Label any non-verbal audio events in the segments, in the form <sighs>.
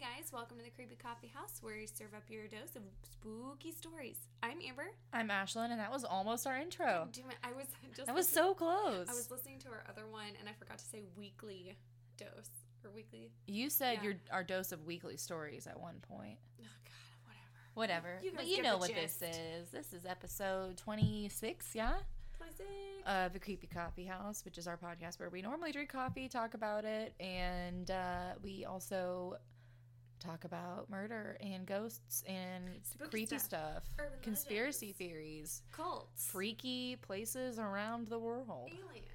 guys, welcome to the Creepy Coffee House where you serve up your dose of spooky stories. I'm Amber. I'm Ashlyn, and that was almost our intro. Damn it, I was <laughs> just That was so close. I was listening to our other one and I forgot to say weekly dose or weekly. you said Yeah. your our dose of weekly stories at one point. Oh God, whatever. Whatever. You but you know what this is. This is episode 26, yeah? Of the Creepy Coffee House, which is our podcast where we normally drink coffee, talk about it, and uh, we also talk about murder and ghosts and Spooky creepy stuff. stuff, Urban conspiracy legends. theories, Cults. freaky places around the world. aliens.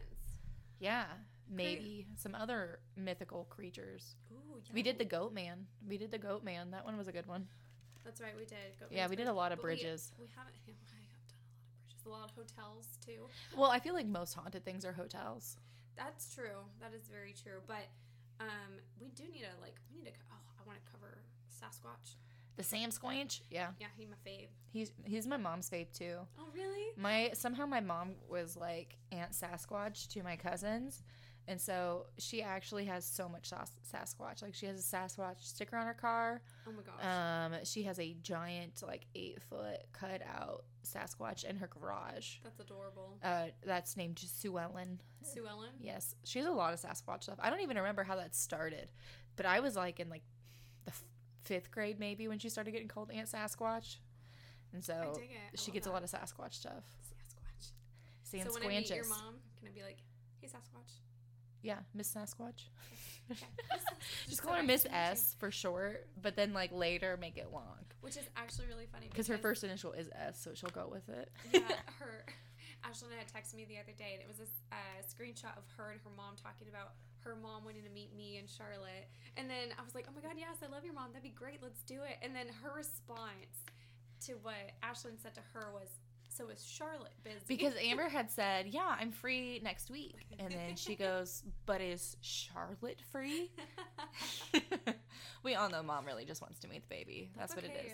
Yeah, maybe some other mythical creatures. Ooh, yeah. We did the Goat Man. We did the Goat Man. That one was a good one. That's right, we did. Go Yeah, we did a lot of But we- bridges. We, haven't. Yeah, I have done a lot of bridges. A lot of hotels too. Well, I feel like most haunted things are hotels. That's true. That is very true. But um, we do need to like we need to. Oh, I want to cover Sasquatch. The Sam Squanch, yeah, Yeah, he my fave. he's he's my mom's fave too. Oh really? My somehow my mom was like Aunt Sasquatch to my cousins, and so she actually has so much Sas- Sasquatch. Like she has a Sasquatch sticker on her car. Oh my gosh. Um, she has a giant like eight foot cut out Sasquatch in her garage. That's adorable. Uh, that's named Sue Ellen. Sue Ellen. Yes, she has a lot of Sasquatch stuff. I don't even remember how that started, but I was like in like fifth grade maybe when she started getting called Aunt Sasquatch, and so dig it. I she gets a lot of Sasquatch stuff. Sasquatch. So when I meet your mom, can I be like, "Hey Sasquatch"? Yeah, Miss Sasquatch. Okay. <laughs> Just call her Miss. S for short, but then like later make it long Which is actually really funny because her first initial is S, so she'll go with it. yeah, <laughs> her Ashlyn had texted me the other day, and it was a uh, screenshot of her and her mom talking about her mom wanting to meet me and Charlotte. And then I was like, "Oh my god, yes, I love your mom. That'd be great. Let's do it." And then her response to what Ashlyn said to her was, "So is Charlotte busy?" Because Amber had said, "Yeah, I'm free next week," and then she <laughs> goes, "But is Charlotte free?" <laughs> we all know mom really just wants to meet the baby. That's, That's what it is.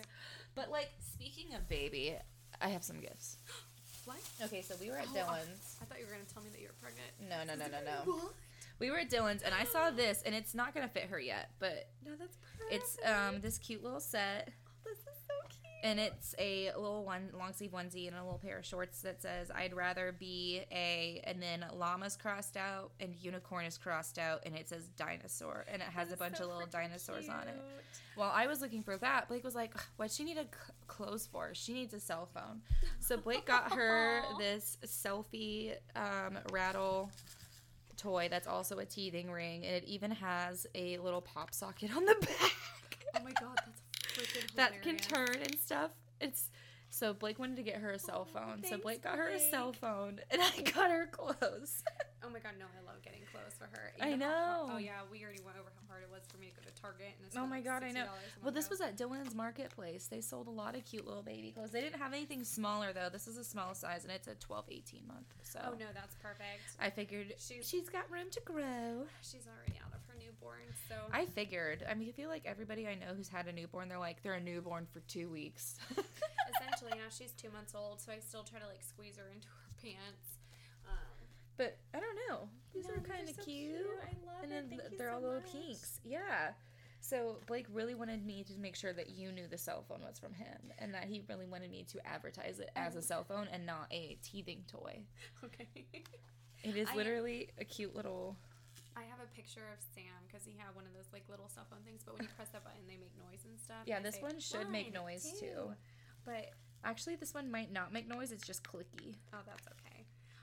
But like speaking of baby, I have some gifts. <gasps> what? Okay, so we were at Oh, Dillons. I thought you were gonna tell me that you were pregnant. No, no, no, no, no. What? We were at Dillons and I saw this and it's not gonna fit her yet, but No, that's perfect. it's um this cute little set this is so cute. and it's a little one long sleeve onesie and a little pair of shorts that says I'd rather be a and then llamas crossed out and unicorn is crossed out and it says dinosaur and it has a bunch so of little dinosaurs on it. While I was looking for that, Blake was like, "What she need a c- clothes for? She needs a cell phone." So Blake got her <laughs> this selfie um, rattle toy that's also a teething ring, and it even has a little pop socket on the <laughs> back Oh my god, that's freaking that can turn and stuff. It's so Blake wanted to get her a cell phone, so thanks, Blake got her a cell phone, and I <laughs> got her clothes. Oh my god, no, I love getting clothes for her. I You how hard- oh, know. oh yeah, we already went over how hard it was for me to go to Target and Oh my God, I know. $60 a Well, this was at Dillons Marketplace. They sold a lot of cute little baby clothes. They didn't have anything smaller though. This is a small size and it's a 12, 18 month. So Oh no, that's perfect. I figured She's- she's got room to grow. She's already out of her newborn, so I figured. I mean, I feel like everybody I know who's had a newborn, they're like they're a newborn for two weeks. <laughs> essentially now she's two months old. So I still try to like squeeze her into her pants. Um, but I don't know. These no, are kind of so cute. I love And it. then Thank th- you they're so all little much. pinks. Yeah. So Blake really wanted me to make sure that you knew the cell phone was from him, and that he really wanted me to advertise it as a cell phone and not a teething toy. <laughs> Okay. It is literally a cute little. I have a picture of Sam because he had one of those like little cell phone things, but when you press that button, they make noise and stuff. Yeah, and this say, one should make noise, two." too. But Actually, this one might not make noise. It's just clicky. Oh, that's okay.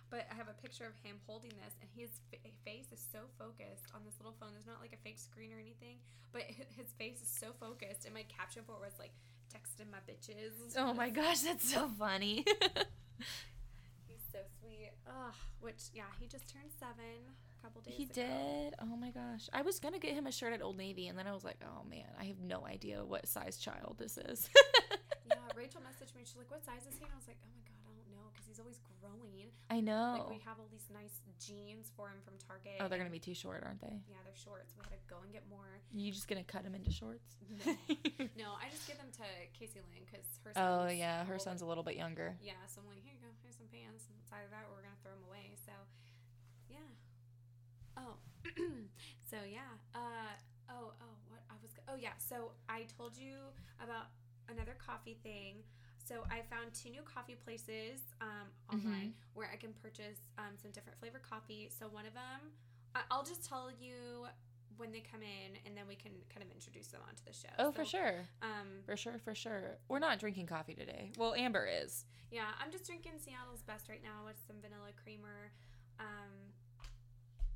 But I have a picture of him holding this, and his fa- face is so focused on this little phone. There's not like a fake screen or anything, but his face is so focused. And my caption for it was like, "Texting my bitches." Oh my gosh, that's so funny. <laughs> He's so sweet. Ugh. Which, yeah, he just turned seven a couple days he ago. did. Oh my gosh. I was gonna get him a shirt at Old Navy, and then I was like, oh man, I have no idea what size child this is. <laughs> Yeah, Rachel messaged me. She's like, "What size is he?" And I was like, "Oh my god, I don't know," because he's always growing. I know. Like we have all these nice jeans for him from Target. oh, they're gonna be too short, aren't they? Yeah, they're shorts. We had to go and get more. You just gonna cut him into shorts? No, <laughs> I just give them to Casey Lynn because her. oh yeah, her son's a little bit younger. Yeah, so I'm like, here you go. Here's some pants. And it's either that or we're gonna throw them away. So. Oh, <clears throat> so yeah. Uh oh oh what I was. Oh yeah, so I told you about another coffee thing. So I found two new coffee places um, online where I can purchase um, some different flavor coffee. So one of them, I- I'll just tell you when they come in, and then we can kind of introduce them onto the show. Oh, So, for sure. Um, For sure, for sure. We're not drinking coffee today. Well, Amber is. yeah, I'm just drinking Seattle's Best right now with some vanilla creamer. Um,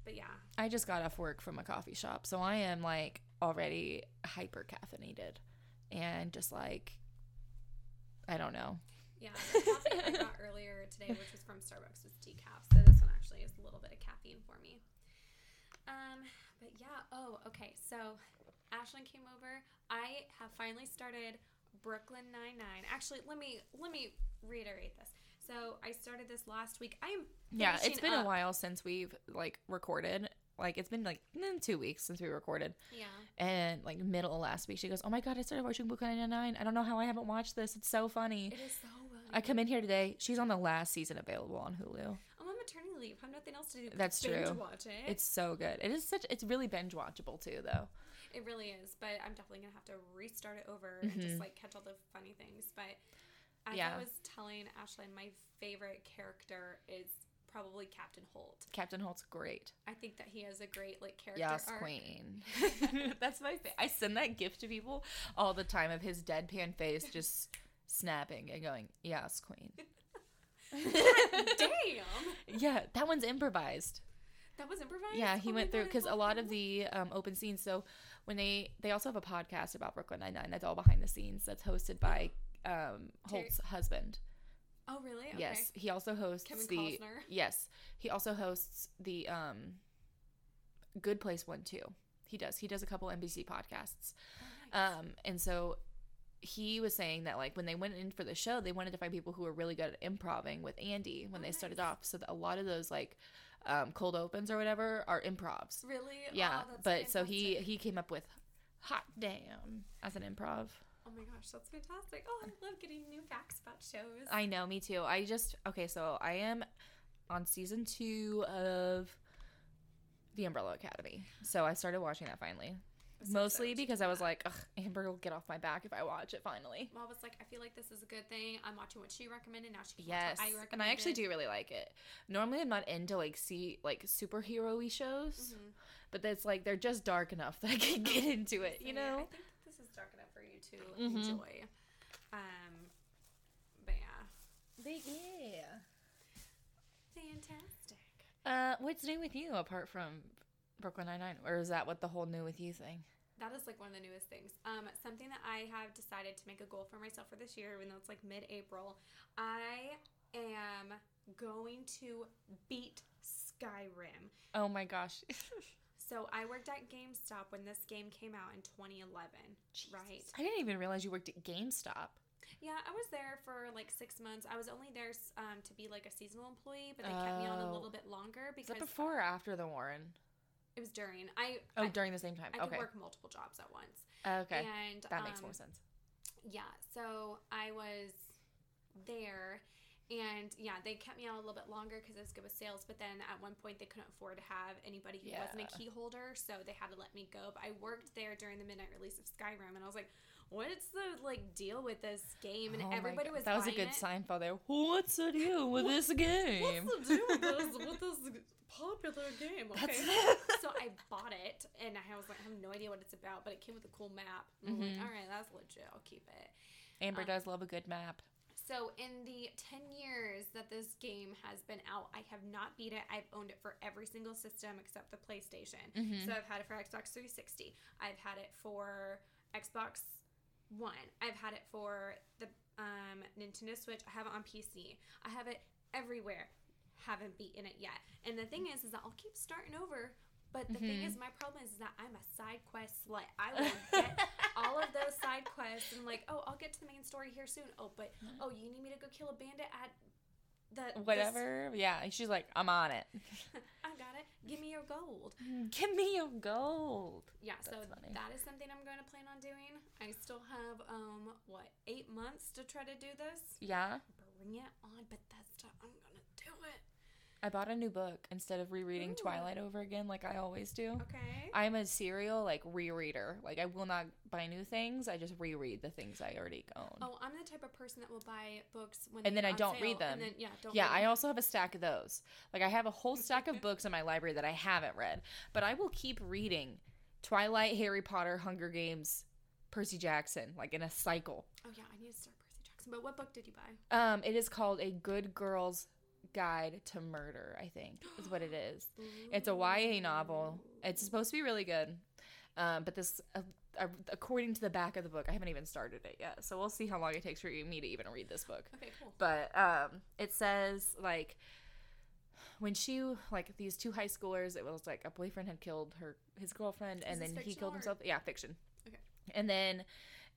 but yeah, I just got off work from a coffee shop, so I am like already hyper caffeinated and just like I don't know. Yeah, the <laughs> coffee I got earlier today, which was from Starbucks, was decaf. So this one actually is a little bit of caffeine for me. Um, but yeah. Oh, okay. So Ashlyn came over. I have finally started Brooklyn Nine Nine. Actually, let me let me reiterate this. So I started this last week. I am Yeah, It's been a while since we've like recorded. Like it's been like mm, 2 weeks since we recorded. Yeah. And like middle of last week she goes, "Oh my god, I started watching Brooklyn Nine-Nine. I don't know how I haven't watched this. It's so funny." It is so well. I come in here today. She's on the last season available on Hulu. I'm on maternity leave. I have nothing else to do. That's binge true. Watch it. It's so good. It is such it's really binge watchable too though. It really is, but I'm definitely gonna have to restart it over and just like catch all the funny things. But as Yeah. I was telling Ashlyn, my favorite character is probably Captain Holt. Captain Holt's great. I think that he has a great like character Yes, arc. queen. <laughs> <laughs> That's my. Fa- I send that gift to people all the time of his deadpan face just snapping and going, "Yes, queen." <laughs> Damn, yeah, that one's improvised. that was improvised. Yeah, he Oh went through because a lot of the um, open scenes. So when they they also have a podcast about Brooklyn Nine Nine that's all behind the scenes. That's hosted by um, Terry- Holt's husband. Oh really? Okay. Yes, he also hosts Kevin the. Cozner? Yes, he also hosts the um, Good Place one too. He does. He does a couple NBC podcasts. Oh, nice. Um, and so he was saying that like when they went in for the show, they wanted to find people who were really good at improving with Andy when Oh, they started nice. off. So that a lot of those like um, cold opens or whatever are improvs. really? Yeah, Oh, that's but so he fantastic. he came up with hot damn as an improv. Oh my gosh, that's fantastic. Oh, I love getting new facts about shows. I know, me too. I just okay, so I am on season two of The Umbrella Academy. So I started watching that finally. So Mostly because I was like, Ugh, Amber will get off my back if I watch it finally. Mom was like, I feel like this is a good thing. I'm watching what she recommended. Now she can Yes, I recommended. and I actually do really like it. Normally, I'm not into like see like superhero-y shows, Mhm. but it's like they're just dark enough that I can get into it. You know? I think this is dark enough for you to Mhm. enjoy. Um, but yeah, yeah. fantastic. Uh, what's new with you apart from Brooklyn Nine Nine, or is that what the whole new with you thing? That is like one of the newest things. Um, something that I have decided to make a goal for myself for this year, even though it's like mid-April. I am going to beat Skyrim. Oh my gosh. <laughs> So I worked at GameStop when this game came out in 2011, right? I didn't even realize you worked at GameStop. Yeah, I was there for like six months. I was only there um, to be like a seasonal employee, but they kept me on a Oh. little bit longer Is because that before or after the Warren? it was during. I Oh, I, during the same time. I okay. could work multiple jobs at once. Okay. And that makes um, more sense. Yeah, so I was there, and yeah, they kept me on a little bit longer because it was good with sales. But then at one point, they couldn't afford to have anybody who wasn't a Yeah. key holder, so they had to let me go. But I worked there during the midnight release of Skyrim, and I was like, "What's the like deal with this game?" And Oh everybody was That was a good it. Seinfeld there. What's the deal with this game? What's the deal with this, <laughs> with this popular game? Okay. <laughs> So I bought it, and I was like, I have no idea what it's about, but it came with a cool map. Mhm. like, all right, that's legit. I'll keep it. Amber Um, does love a good map. So in the 10 years that this game has been out, I have not beat it. I've owned it for every single system except the PlayStation. Mhm. So I've had it for Xbox 360. I've had it for Xbox One. I've had it for the um, Nintendo Switch. I have it on PC. I have it everywhere. Haven't beaten it yet. And the thing is, is that I'll keep starting over. But the thing Mhm. is, my problem is, is that I'm a side quest slut. I will get <laughs> all of those side quests and like, oh, I'll get to the main story here soon. Oh, but oh, you need me to go kill a bandit at the this- Whatever. Yeah. She's like, I'm on it. <laughs> I got it. Give me your gold. <laughs> Give me your gold. Yeah, so That's funny. that is something I'm going to plan on doing. I still have um what eight months to try to do this. Yeah. Bring it on, Bethesda. I'm gonna do it. I bought a new book instead of rereading Ooh. Twilight over again like I always do. Okay. I'm a serial like rereader. Like I will not buy new things. I just reread the things I already own. Oh, I'm the type of person that will buy books when And then I don't sale, read them. And then yeah, don't. yeah, I them. also have a stack of those. Like I have a whole stack of <laughs> books in my library that I haven't read, but I will keep reading Twilight, Harry Potter, Hunger Games, Percy Jackson, like in a cycle. Oh yeah, I need to start Percy Jackson. But what book did you buy? Um, it is called A Good Girl's Guide to Murder, I think, is what it is. It's a YA novel. It's supposed to be really good. Um, but this, uh, uh, according to the back of the book, I haven't even started it yet. So we'll see how long it takes for me to even read this book. Okay, cool. But um, it says like when she like these two high schoolers, it was like a boyfriend had killed her his girlfriend, and then he killed or- himself. Yeah, fiction. Okay. And then,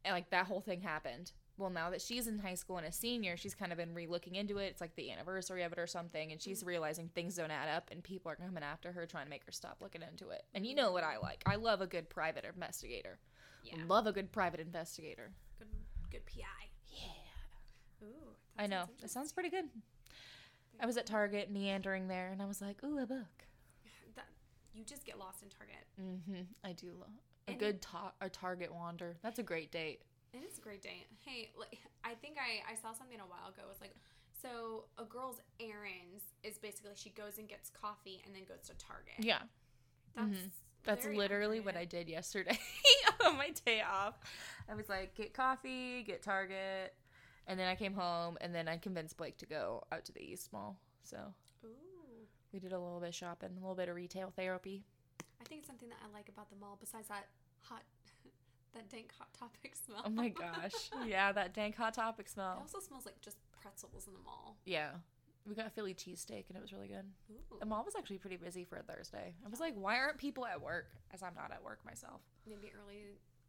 and like that whole thing happened. Well, now that she's in high school and a senior, she's kind of been re-looking into it. It's like the anniversary of it or something, and she's realizing things don't add up, and people are coming after her, trying to make her stop looking into it. And you know what I like? I love a good private investigator. Yeah. Love a good private investigator. Good, good PI. Yeah. Ooh. I know. It sounds pretty good. I was at Target meandering there, and I was like, "Ooh, a book." <laughs> That you just get lost in Target. Mm-hmm. I do love a And- good ta- a Target wander. That's a great date. It is a great day. Hey, like, I think I, I saw something a while ago. It's like, so a girl's errands is basically she goes and gets coffee and then goes to Target. Yeah, That's Mhm. that's literally what I did yesterday <laughs> on my day off. I was like, get coffee, get Target, and then I came home, and then I convinced Blake to go out to the East Mall. So Ooh. we did a little bit of shopping, a little bit of retail therapy. I think it's something that I like about the mall, besides that hot, that dank hot topic <laughs> smell. Oh my gosh, yeah, that dank hot topic it smell. also smells like just pretzels in the mall. Yeah, we got a Philly cheesesteak, and it was really good. Ooh. The mall was actually pretty busy for a Thursday. I was like, why aren't people at work? As I'm not at work myself. Maybe early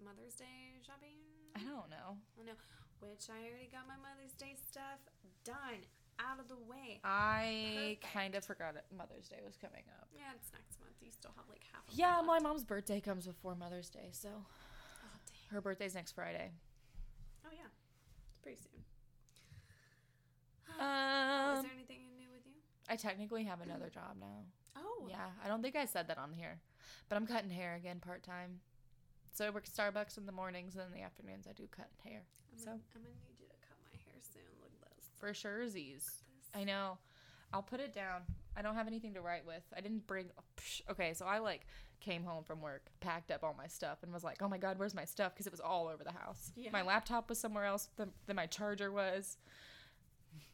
Mother's Day shopping. I don't know. Oh no, which I already got my Mother's Day stuff done, out of the way. I Perfect. kind of forgot it. Mother's Day was coming up. Yeah, it's next month. You still have like half. Of Yeah, month my mom's birthday comes before Mother's Day, so. Her birthday's next Friday. Oh yeah, it's pretty soon. Um, Is there anything new with you? I technically have another job now. Oh Yeah, I don't think I said that on here, but I'm cutting hair again part time. So I work at Starbucks in the mornings, and in the afternoons I do cut hair. I'm, So gonna, I'm gonna need you to cut my hair soon. Look at this. for sure, Z's. I know. I'll put it down. I don't have anything to write with. I didn't bring. psh, Okay, so I like came home from work, packed up all my stuff, and was like, "Oh my god, where's my stuff?" Because it was all over the house. Yeah. My laptop was somewhere else than, than my charger was.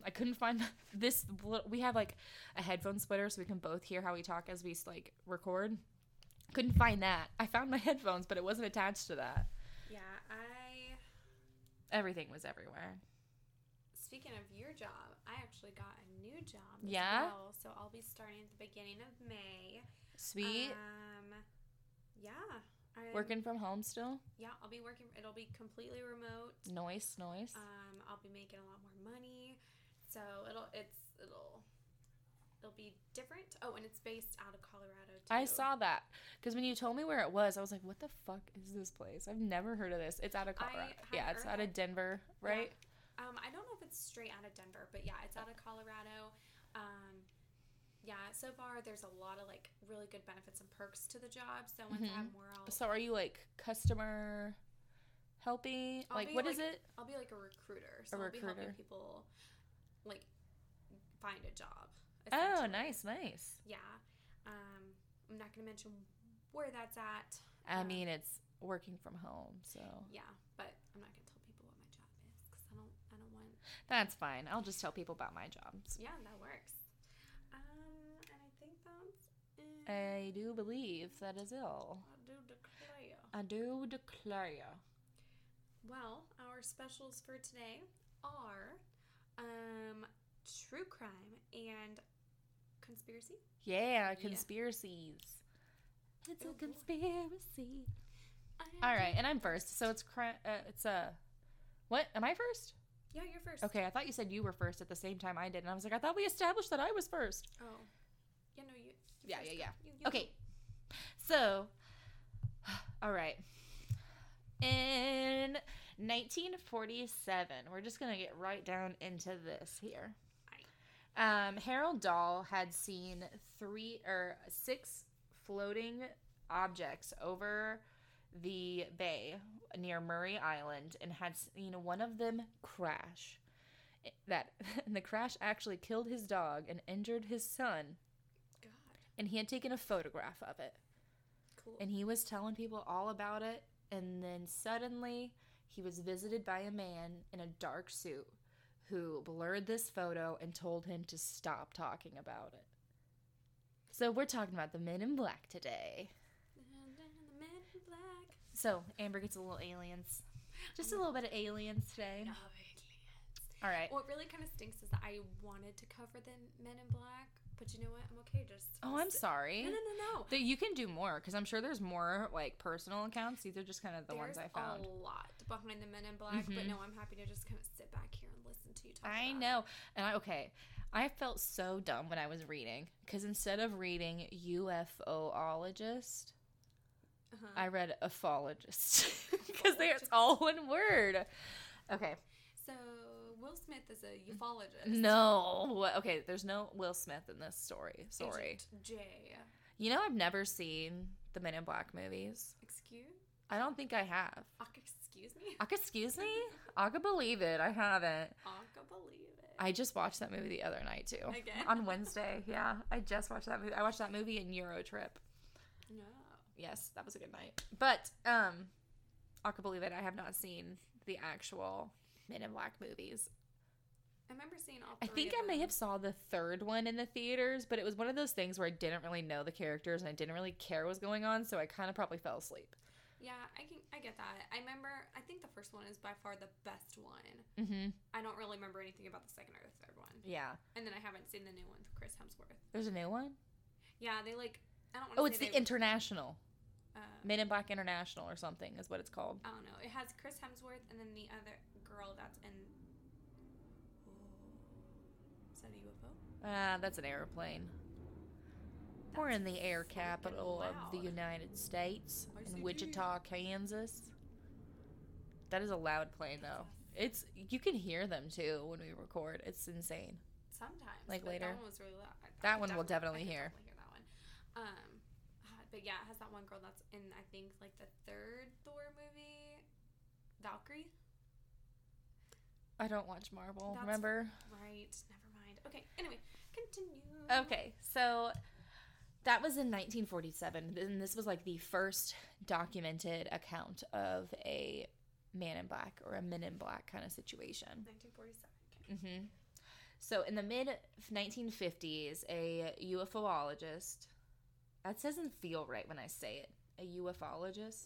I couldn't find <laughs> this. little- We have like a headphone splitter, so we can both hear how we talk as we like record. Couldn't find that. I found my headphones, but it wasn't attached to that. Yeah, I. Everything was everywhere. Speaking of your job, I actually got a new job. Yeah? Well, so I'll be starting at the beginning of May. Sweet. Um. Yeah. I, Working from home still. Yeah, I'll be working. It'll be completely remote. Noise, noise. Um, I'll be making a lot more money, so it'll it's it'll it'll be different. Oh, and it's based out of Colorado too. I saw that because when you told me where it was, I was like, "What the fuck is this place? I've never heard of this." It's out of Colorado. Yeah, it's out of of. Denver, right? Um, I don't know if it's straight out of Denver, but yeah, it's out of Colorado. Um, yeah, so far there's a lot of like really good benefits and perks to the job. So once I have more, I'll So are you like customer helping? I'll like what is like, it? I'll be like a recruiter. So A I'll be helping people like find a job. Oh, nice, nice. Yeah. Um, I'm not gonna mention where that's at. I Um, mean, it's working from home, so Yeah, but I'm not gonna tell people what my job is because I don't. I don't want. that's fine. I'll just tell people about my jobs. Yeah, that works. Um, and I think that's. It. I do believe that is all. I do declare. I do declare. Well, our specials for today are um, true crime and conspiracy. Yeah, conspiracies. It's Oh, a conspiracy. All right, and I'm first, so it's cri- uh, it's a. what? Am I first? Yeah, you're first. Okay, I thought you said you were first at the same time I did, and I was like, I thought we established that I was first. Oh. Yeah, no, you. you Yeah, yeah, yeah. You- you Okay, so, <sighs> all right. In 1947, we're just gonna get right down into this here. Um, Harold Dahl had seen three or six floating objects over the bay near Maury Island and had seen one of them crash. That and <laughs> the crash actually killed his dog and injured his son. And he had taken a photograph of it. Cool. And he was telling people all about it, and then suddenly he was visited by a man in a dark suit who blurred this photo and told him to stop talking about it. So we're talking about the men in black today. The men in black. So Amber gets a little aliens. Just a little bit of aliens today. No, All right. What really kind of stinks is that I wanted to cover the Men in Black, but you know what? I'm okay. Just Oh, I'm sorry. No, no, no, no. That you can do more because I'm sure there's more like personal accounts. These are just kind of the ones I found. a lot behind the Men in Black, but Mhm. no, I'm happy to just kind of sit back here and listen to you talk. I know. It. And I okay. I felt so dumb when I was reading because instead of reading UFOologist, Uh-huh. I read apologist because <laughs> it's all one word. Okay. Will Smith is a ufologist. No. Okay, there's no Will Smith in this story. Sorry. Agent J. You know I've never seen the Men in Black movies. Excuse? I don't think I have. Aka, excuse me? Excuse me? <laughs> I could believe it. I haven't. I Aka, believe it. I just watched that movie the other night too. Again? On Wednesday. Yeah. I just watched that movie. I watched that movie in Eurotrip. no. Yes, that was a good night. But um I could believe it. I have not seen the actual Men in Black movies. I remember seeing all I think I may have saw the third one in the theaters, but it was one of those things where I didn't really know the characters and I didn't really care what was going on, so I kind of probably fell asleep. Yeah, I can. I get that. I remember. I think the first one is by far the best one. Mm-hmm. I don't really remember anything about the second or the third one. Yeah. And then I haven't seen the new one with Chris Hemsworth. There's a new one. Yeah, they like. I don't. Oh, it's the they, International. Uh, Men in Black International or something is what it's called. I don't know. It has Chris Hemsworth and then the other girl that's in. Is that a UFO? Ah, that's an airplane. We're in the air capital of the. United States in Wichita, Kansas. That is a loud plane though. It's you can hear them too when we record. It's insane. Sometimes. Like later? That one was really loud. That one we'll definitely I hear. Definitely hear that one. Um, uh, but yeah, it has that one girl that's in I think like the third Thor movie, Valkyrie. I don't watch Marvel. That's- remember? Right. Never mind. Okay. Anyway, continue. Okay, so that was in 1947, and this was like the first documented account of a Man in Black or a Men in Black kind of situation. 1947. Okay. hmm So in the mid 1950s, a UFOologist. That doesn't feel right when I say it. A ufologist.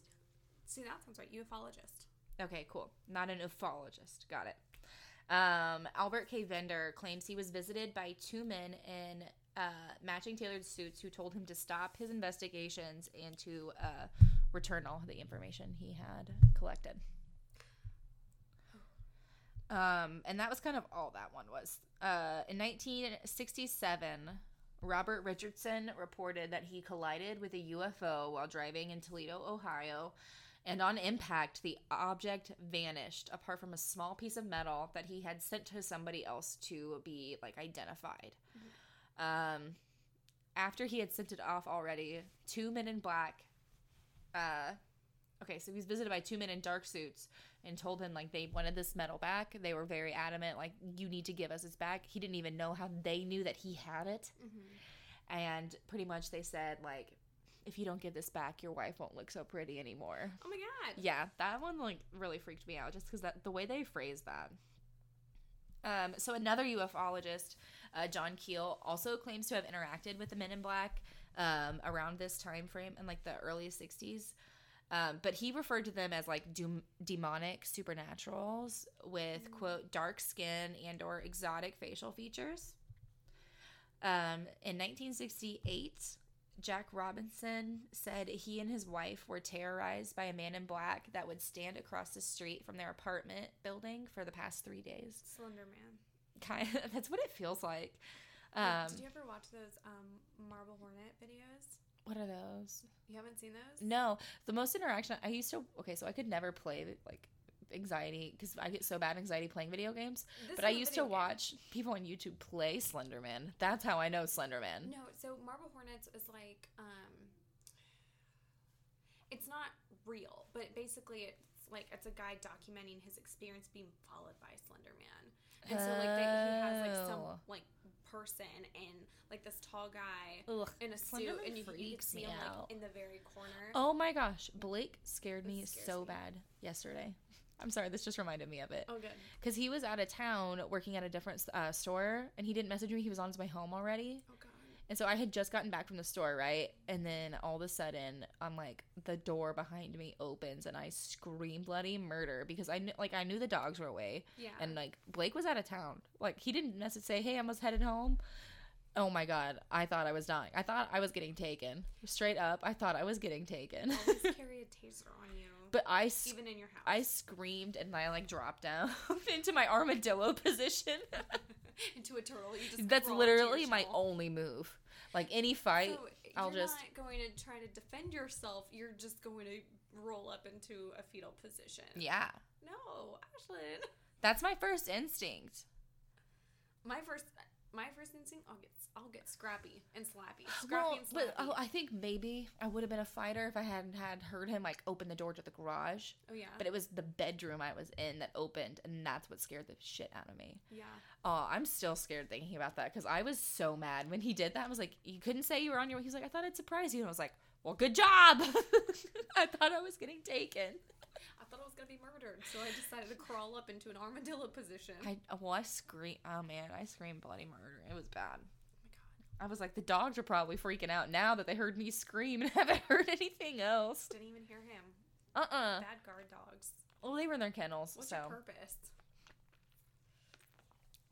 See, that sounds right. Ufologist. Okay, cool. Not an ufologist. Got it. Um, Albert K. Bender claims he was visited by two men in uh, matching tailored suits who told him to stop his investigations and to uh, return all the information he had collected. Um, and that was kind of all that one was. Uh, in 1967, Robert Richardson reported that he collided with a UFO while driving in Toledo, Ohio. And on impact, the object vanished, apart from a small piece of metal that he had sent to somebody else to be like identified. Um, after he had sent it off already, two men in black. Uh, okay, so he was visited by two men in dark suits and told him like they wanted this metal back. They were very adamant, like you need to give us this back. He didn't even know how they knew that he had it, Mm-hmm. and pretty much they said like, if you don't give this back, your wife won't look so pretty anymore. Oh my god. Yeah, that one like really freaked me out just because that the way they phrased that. Um, so another ufologist, uh, John Keel, also claims to have interacted with the Men in Black um, around this time frame in like the early '60s. Um, but he referred to them as like doom- demonic supernaturals with quote dark skin and or exotic facial features. Um, in 1968, Jack Robinson said he and his wife were terrorized by a man in black that would stand across the street from their apartment building for the past three days. Slender Man. Kind of, <laughs> that's what it feels like. Um, Did you ever watch those um, Marble Hornet videos? what are those? You haven't seen those? No, the most interaction I used to. Okay, so I could never play like anxiety because I get so bad anxiety playing video games. This But I used to game. watch people on YouTube play Slenderman. That's how I know Slenderman. No, so Marble Hornets is like um it's not real, but basically it's like it's a guy documenting his experience being followed by Slender Man. And so like they, he has like some Oh. like person and like this tall guy Ugh. in a suit Slenderman and you, freaks see me him out. like in the very corner. Oh my gosh, Blake scared This me so me. bad yesterday. I'm sorry, this just reminded me of it. Oh good. Because he was out of town working at a different uh, store and he didn't message me. He was on his way home already. Oh god. And so I had just gotten back from the store, right? And then all of a sudden, I'm like, the door behind me opens and I scream bloody murder because I knew, like, I knew the dogs were away Yeah. and like Blake was out of town. Like, he didn't necessarily say, hey, I was headed home. Oh my God. I thought I was dying. I thought I was getting taken. Straight up, I thought I was getting taken. always <laughs> carry a taser on you. But I, s- even in your house. I screamed and I like dropped down <laughs> into my armadillo <laughs> position. <laughs> into a turtle. You just That's crawl into your literally my only move. Like any fight, So I'll you're just- not going to try to defend yourself. You're just going to roll up into a fetal position. yeah. No, Ashlyn. That's my first instinct. My first, my first instinct, I'll get, I'll get scrappy and slappy, <sighs> scrappy Well, and slappy. but oh, I think maybe I would have been a fighter if I hadn't had heard him like open the door to the garage. oh yeah, But it was the bedroom I was in that opened, and that's what scared the shit out of me. yeah. Oh, I'm still scared thinking about that because I was so mad when he did that. I was like, you couldn't say you were on your way. He was like, I thought I'd surprise you, and I was like, well, good job. <laughs> I thought I was getting taken. I thought I was gonna be murdered, so I decided to crawl up into an armadillo position. I well, I scream. Oh man, I screamed bloody murder. It was bad. I was like, the dogs are probably freaking out now that they heard me scream and <laughs> haven't heard anything else. didn't even hear him. Uh uh Bad guard dogs. Well, they were in their kennels, What's so purpose?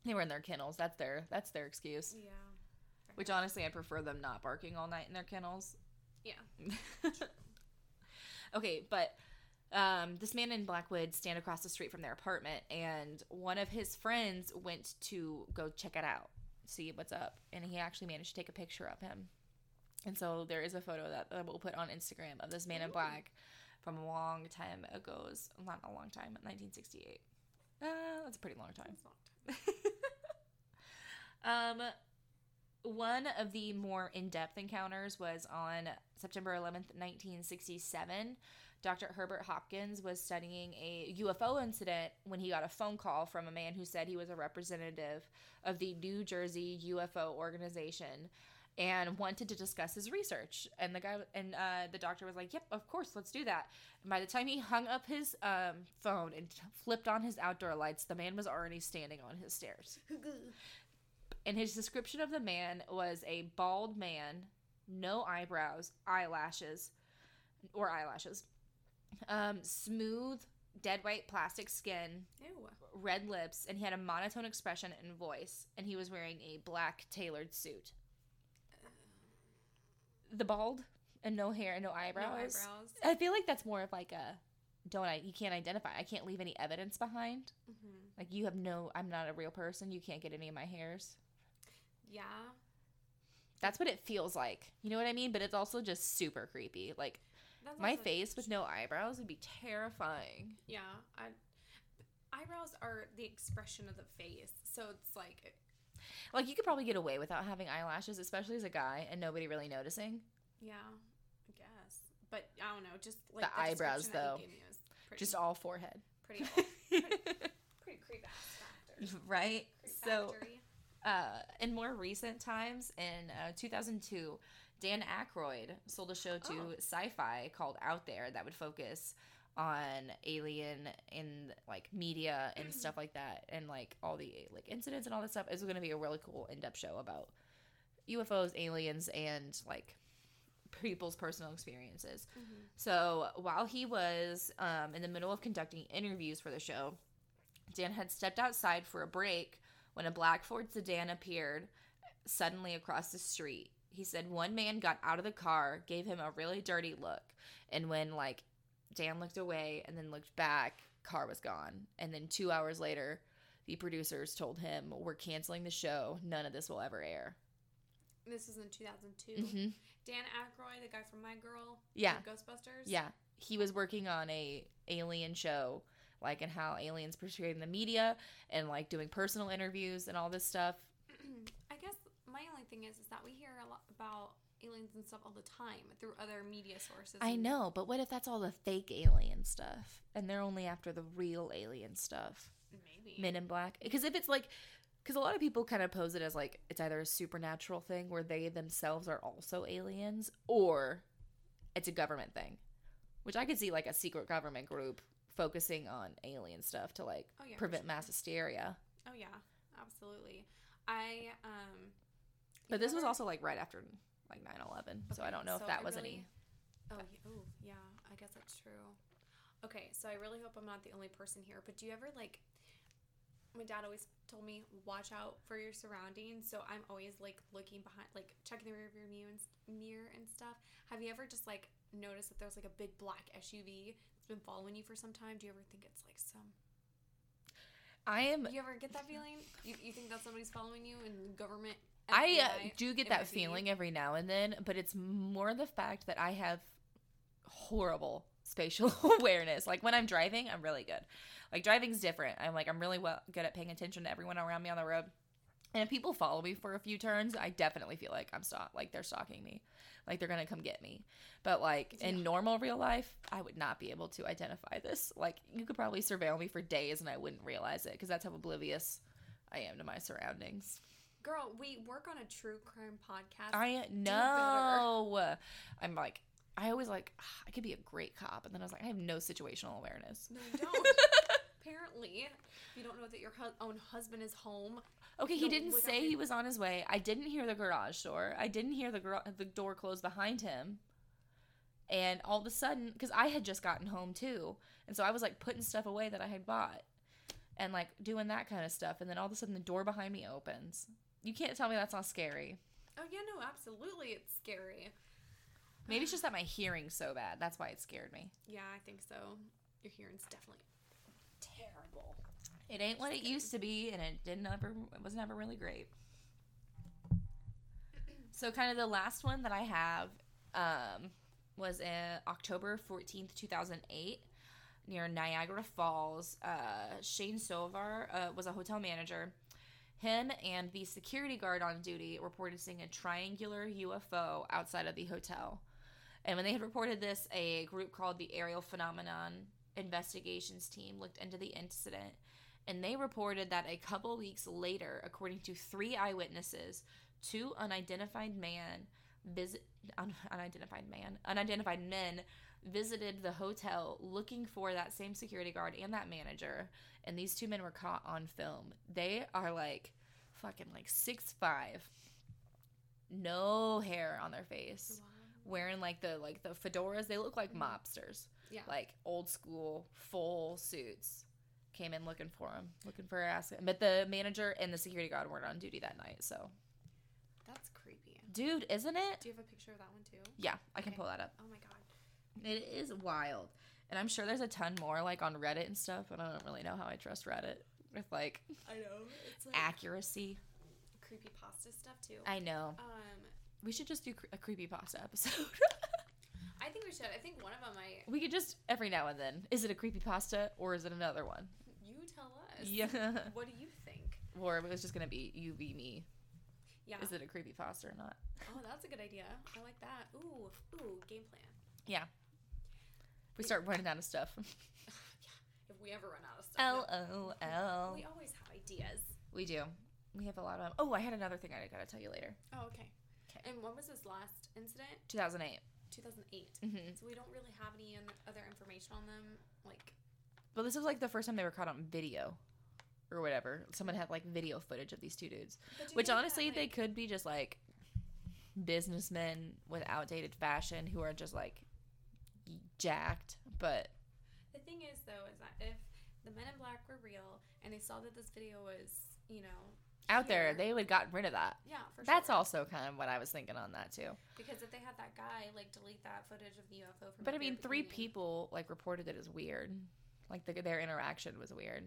they were in their kennels. That's their that's their excuse. Yeah. Which honestly, I prefer them not barking all night in their kennels. Yeah. <laughs> okay, but um, this man in Blackwood stand across the street from their apartment, and one of his friends went to go check it out, see what's up, and he actually managed to take a picture of him. And so there is a photo that we'll put on Instagram of this man in black from a long time ago. Not a long time, 1968. Uh, that's a pretty long time. That's not- <laughs> um, one of the more in-depth encounters was on September 11th, 1967. Dr. Herbert Hopkins was studying a UFO incident when he got a phone call from a man who said he was a representative of the New Jersey UFO organization and wanted to discuss his research. And the guy and uh, the doctor was like, "Yep, of course, let's do that." And by the time he hung up his um, phone and flipped on his outdoor lights, the man was already standing on his stairs. <laughs> And his description of the man was a bald man, no eyebrows, eyelashes, or eyelashes, um, smooth, dead white plastic skin, Ew. red lips, and he had a monotone expression and voice. And he was wearing a black tailored suit. The bald and no hair and no eyebrows. No eyebrows. I feel like that's more of like a don't I you can't identify. I can't leave any evidence behind. hmm Like you have no I'm not a real person. You can't get any of my hairs. Yeah. That's what it feels like. You know what I mean? But it's also just super creepy. Like That's my face with no eyebrows would be terrifying. Yeah. I, eyebrows are the expression of the face, so it's like Like you could probably get away without having eyelashes, especially as a guy, and nobody really noticing. yeah, I guess. But I don't know, just like The eyebrows, that you though. gave me was pretty, Just all forehead. pretty old, pretty creep ass factor. <laughs> right? Creep So factory. Uh, in more recent times, in uh, 2002, Dan Aykroyd sold a show to Oh. Sci-Fi called Out There that would focus on alien in like media and stuff like that, and like all the like incidents and all that stuff. It's going to be a really cool in-depth show about UFOs, aliens, and like people's personal experiences. Mhm. So while he was um, in the middle of conducting interviews for the show, Dan had stepped outside for a break when a black Ford sedan appeared suddenly across the street. He said one man got out of the car, gave him a really dirty look, and when like Dan looked away and then looked back, car was gone. And then 2 hours later, the producers told him, "We're canceling the show. None of this will ever air." This is in 2002. Mhm. Dan Aykroyd, the guy from My Girl, Yeah. Ghostbusters. Yeah, he was working on a alien show like and how aliens portrayed in the media and like doing personal interviews and all this stuff. <clears throat> I guess my only thing is is that we hear a lot about aliens and stuff all the time through other media sources. I know, but what if that's all the fake alien stuff and they're only after the real alien stuff? Maybe. Men in Black. Because if it's like, because a lot of people kind of pose it as like it's either a supernatural thing where they themselves are also aliens, or it's a government thing, which I could see like a secret government group focusing on alien stuff to like Oh, yeah, prevent sure. mass hysteria. Oh yeah, absolutely. I um. But this was also like right after like 9-11, so I don't know so if that I was really- any. Oh, y- oh yeah, I guess that's true. Okay, so I really hope I'm not the only person here. But do you ever like? My dad always told me watch out for your surroundings, so I'm always like looking behind, like checking the rearview mirror and, mirror and stuff. Have you ever just like noticed that there's like a big black SUV been following you for some time? Do you ever think it's like some? I am. You ever get that feeling? You, you think that somebody's following you in government? I uh, do get that feeling every now and then, but it's more the fact that I have horrible spatial <laughs> awareness. Like when I'm driving, I'm really good. Like driving's different. I'm like I'm really well good at paying attention to everyone around me on the road. And if people follow me for a few turns, I definitely feel like I'm stalk like they're stalking me. Like they're gonna come get me. But like in normal real life, I would not be able to identify this. Like you could probably surveil me for days and I wouldn't realize it because that's how oblivious I am to my surroundings. Girl, we work on a true crime podcast. I know. I'm like, I always like, "Ah, I could be a great cop, and then I was like, I have no situational awareness. No, you don't. <laughs> You don't know that your hu- own husband is home. Okay, he didn't look say out he was on his way. I didn't hear the garage door. I didn't hear the gar- the door close behind him. And all of a sudden, because I had just gotten home too, and so I was like putting stuff away that I had bought, and like doing that kind of stuff. And then all of a sudden, the door behind me opens. You can't tell me that's not scary. Oh yeah, no, absolutely, it's scary. Maybe <sighs> it's just that my hearing's so bad. That's why it scared me. Yeah, I think so. Your hearing's definitely terrible. It ain't what it used to be, and it didn't ever. It was never really great. So, kind of the last one that I have um, was in October fourteenth, two thousand eight, near Niagara Falls. Uh, Shane Sovar uh, was a hotel manager. Him and the security guard on duty reported seeing a triangular UFO outside of the hotel. And when they had reported this, a group called the Aerial Phenomenon Investigations Team looked into the incident and they reported that a couple weeks later, according to three eyewitnesses, two unidentified man visit un, unidentified man unidentified men visited the hotel looking for that same security guard and that manager, and these two men were caught on film. They are like fucking like six five, no hair on their face, wearing like the like the fedoras. They look like mm-hmm. mobsters Yeah. like old school full suits came in looking for him looking for ass but the manager and the security guard weren't on duty that night so That's creepy. dude isn't it Do you have a picture of that one too? yeah i can pull that up Oh my god. it is wild and i'm sure there's a ton more like on reddit and stuff but i don't really know how i trust reddit with like I know. It's like accuracy creepy pasta stuff too. i know um, we should just do a creepy pasta episode <laughs> I think we should. I think one of them I we could just every now and then is it a creepy pasta or is it another one you tell us. Yeah <laughs> What do you think? or it was just gonna be you be me Yeah. is it a creepy pasta or not Oh, that's a good idea. I like that. Ooh, ooh, game plan. Yeah. We start running out of stuff <laughs> yeah, if we ever run out of stuff. LOL. We always have ideas. We do. We have a lot of. Them. Oh, I had another thing I gotta tell you later. Oh, okay. Okay. And when was this last incident? 2008. 2008. Mm-hmm. So we don't really have any other information on them. Like, But this was like the first time they were caught on video, or whatever. Someone had like video footage of these two dudes. but do you Which think that, honestly, they could be just like businessmen with outdated fashion who are just like jacked. But The thing is, though, is that if the Men in Black were real and they saw that this video was, you know, out there, they would gotten rid of that. yeah, for sure. That's sure. also kind of what I was thinking on that too. Because if they had that guy like delete that footage of the UFO from But I mean, three people like reported it as weird. Like the, their interaction was weird.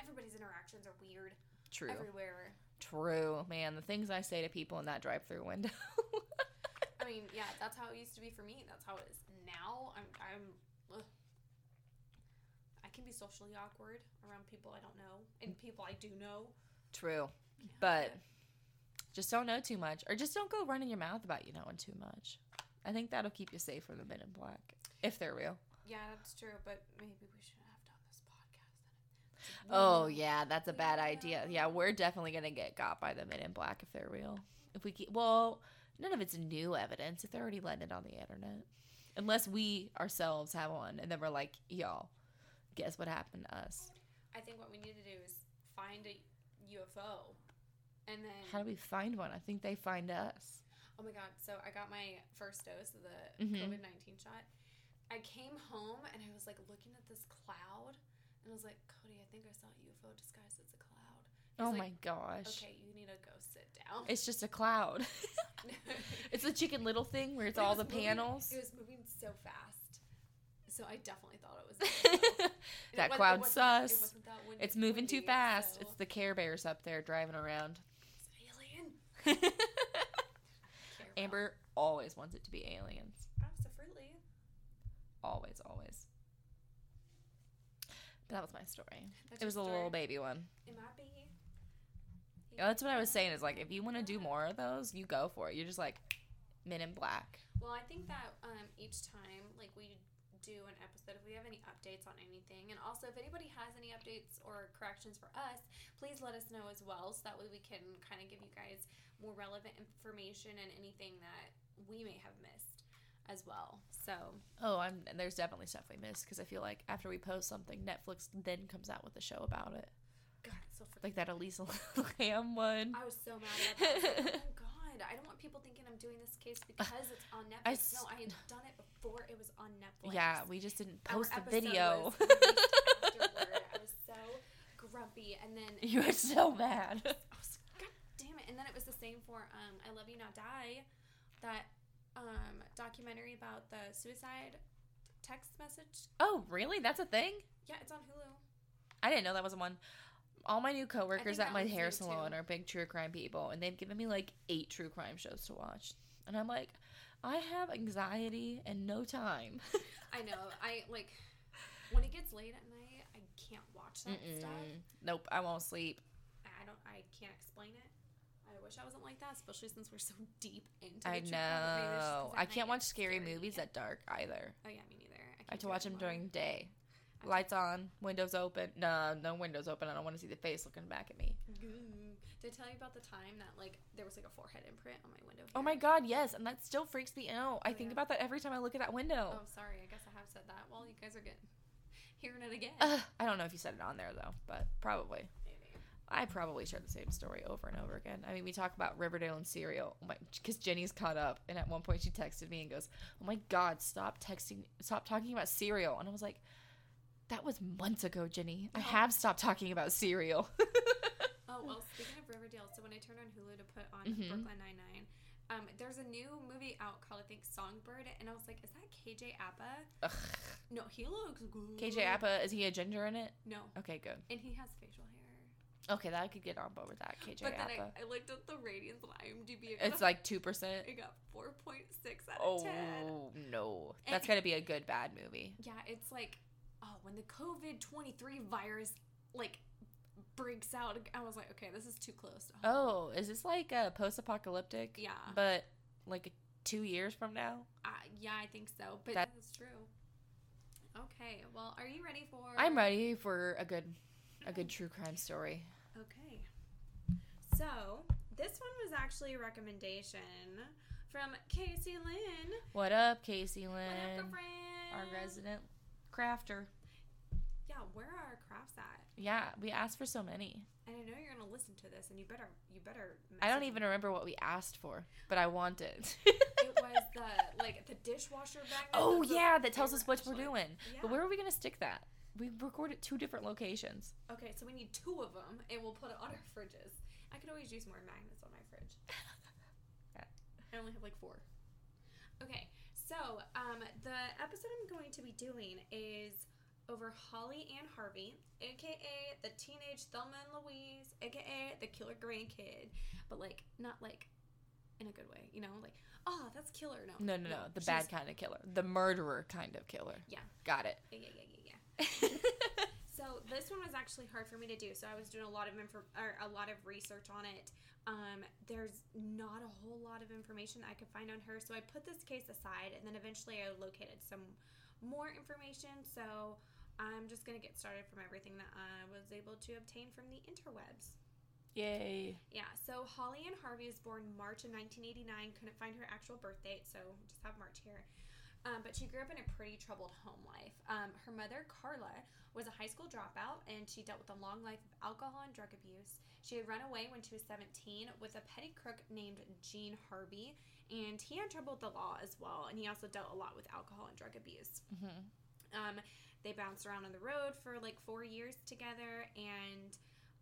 Everybody's interactions are weird True. everywhere. True, man. The things I say to people in that drive-through window. <laughs> I mean, yeah, that's how it used to be for me. That's how it is now. I'm, I'm, ugh. I can be socially awkward around people I don't know and people I do know. True. But just don't know too much, or just don't go running your mouth about you knowing too much. I think that'll keep you safe from the Men in Black if they're real. Yeah, that's true, but maybe we shouldn't have done this podcast. then. Oh yeah, that's a bad idea. Yeah, we're definitely gonna get got by the Men in Black if they're real. If we keep well, none of it's new evidence if they're already letting it on the internet, unless we ourselves have one, and then we're like, y'all, guess what happened to us? I think what we need to do is find a UFO, and then How do we find one? I think they find us. oh my god! So I got my first dose of the Mhm. COVID nineteen shot. I came home and I was like looking at this cloud, and I was like, Cody, I think I saw a UFO disguised as a cloud. He's Oh like, my gosh, Okay, you need to go sit down. it's just a cloud. <laughs> it's the Chicken Little thing where it's it all the moving- panels. It was moving so fast, so I definitely thought it was. <laughs> That it cloud sus. It windy, It's moving too fast. so- It's the Care Bears up there driving around. It's an alien. <laughs> Amber always wants it to be aliens. Always, always. But that was my story. That's It was a little baby one. It might be. Yeah, that's what I was saying. Is like if you want to do more of those, you go for it. You're just like Men in Black. Well, I think that um, each time, like we do an episode, if we have any updates on anything, and also if anybody has any updates or corrections for us, please let us know as well, so that way we can kind of give you guys more relevant information and anything that we may have missed as well. So Oh, I'm. and There's definitely stuff we missed because I feel like after we post something, Netflix then comes out with a show about it, God, so like that Elisa <laughs> Lam one. I was so mad about that. Like, oh <laughs> God, I don't want people thinking I'm doing this case because it's on <laughs> I Netflix. no, I had done it before it was on Netflix. Yeah, we just didn't Our post the video. I was so grumpy, and then you were so mad. I was God damn it! And then it was the same for um, "I Love You Now Die," that um, documentary about the suicide text message. oh, really? That's a thing? Yeah, it's on Hulu. I didn't know that was one. All my new coworkers at my hair salon are big true crime people, and they've given me like eight true crime shows to watch. And I'm like, I have anxiety and no time. <laughs> I know. I like when it gets late at night. I can't watch that stuff. Mm-mm. Nope, I won't sleep. I don't. I can't explain it. I wish I wasn't like that, especially since we're so <laughs> deep into. I the true crime movies, just 'cause know. I can't watch scary movies at dark either. Oh yeah, me neither. I, I have to watch them during day. I Lights on, windows open. No, no windows open. I don't want to see the face looking back at me. Did I tell you about the time that like there was like a forehead imprint on my window? Oh my god, yes, and that still freaks me out. I Oh, think yeah. about that every time I look at that window. Oh, sorry. I guess I have said that. Well, you guys are getting <laughs> hearing it again. Ugh, I don't know if you said it on there though, but probably. I probably share the same story over and over again. I mean, we talk about Riverdale and cereal. Oh because Jenny's caught up, and at one point she texted me and goes, "Oh my God, stop texting, stop talking about cereal." And I was like, "That was months ago, Jenny. I Oh. have stopped talking about cereal." <laughs> Oh well, speaking of Riverdale, so when I turned on Hulu to put on Mhm. Brooklyn Nine Nine, um, there's a new movie out called I think Songbird, and I was like, is that KJ Apa? Ugh. No, he looks good. KJ Apa is he a ginger in it? No, Okay, good. and he has facial hair. Okay, that I could get on board with that. KJ but then I, I looked at the ratings on IMDb. It it's like two percent. it got four point six out of ten. Oh no, And- that's gotta be a good bad movie. Yeah, it's like, oh, when the COVID twenty three virus like breaks out, I was like, okay, this is too close. To. Oh, is this like a post-apocalyptic? yeah, But like two years from now? uh, yeah, I think so. But That- that's true. Okay, well, are you ready for? I'm ready for a good, a good true crime story. Okay. So this one was actually a recommendation from Casey Lynn. What up, Casey Lynn? What up, girlfriend? Our resident crafter. Yeah, where are our crafts at? Yeah, we asked for so many. And I know you're gonna listen to this, and you better, you better. I don't even me. remember what we asked for, but I want it. <laughs> It was the like the dishwasher bag. oh the- yeah, that tells us what we're actually- doing. But where are we gonna stick that? We recorded two different locations. Okay, so we need two of them, and we'll put it on our fridges. I could always use more magnets on my fridge. Yeah. <laughs> I only have like four. Okay, so um, the episode I'm going to be doing is over Holly and Harvey, aka the teenage Thelma and Louise, aka the killer grandkid, but like not like in a good way, you know, like oh that's killer. No, No, no, no, the bad kind of killer, the murderer kind of killer. Yeah. got it. Yeah, yeah, yeah, yeah, <laughs> yeah. actually hard for me to do. So I was doing a lot of info or a lot of research on it. Um, there's not a whole lot of information I could find on her, so I put this case aside, and then eventually I located some more information. So I'm just gonna get started from everything that I was able to obtain from the interwebs. Yay. Yeah, so Holly Ann Harvey was born March of 1989. Couldn't find her actual birth date, so just have March here. Um, but she grew up in a pretty troubled home life. Um, her mother, Carla, was a high school dropout and she dealt with a long life of alcohol and drug abuse. She had run away when she was 17 with a petty crook named Gene Harvey, and he had trouble with the law as well, and he also dealt a lot with alcohol and drug abuse. Mm-hmm. Um, they bounced around on the road for like four years together, and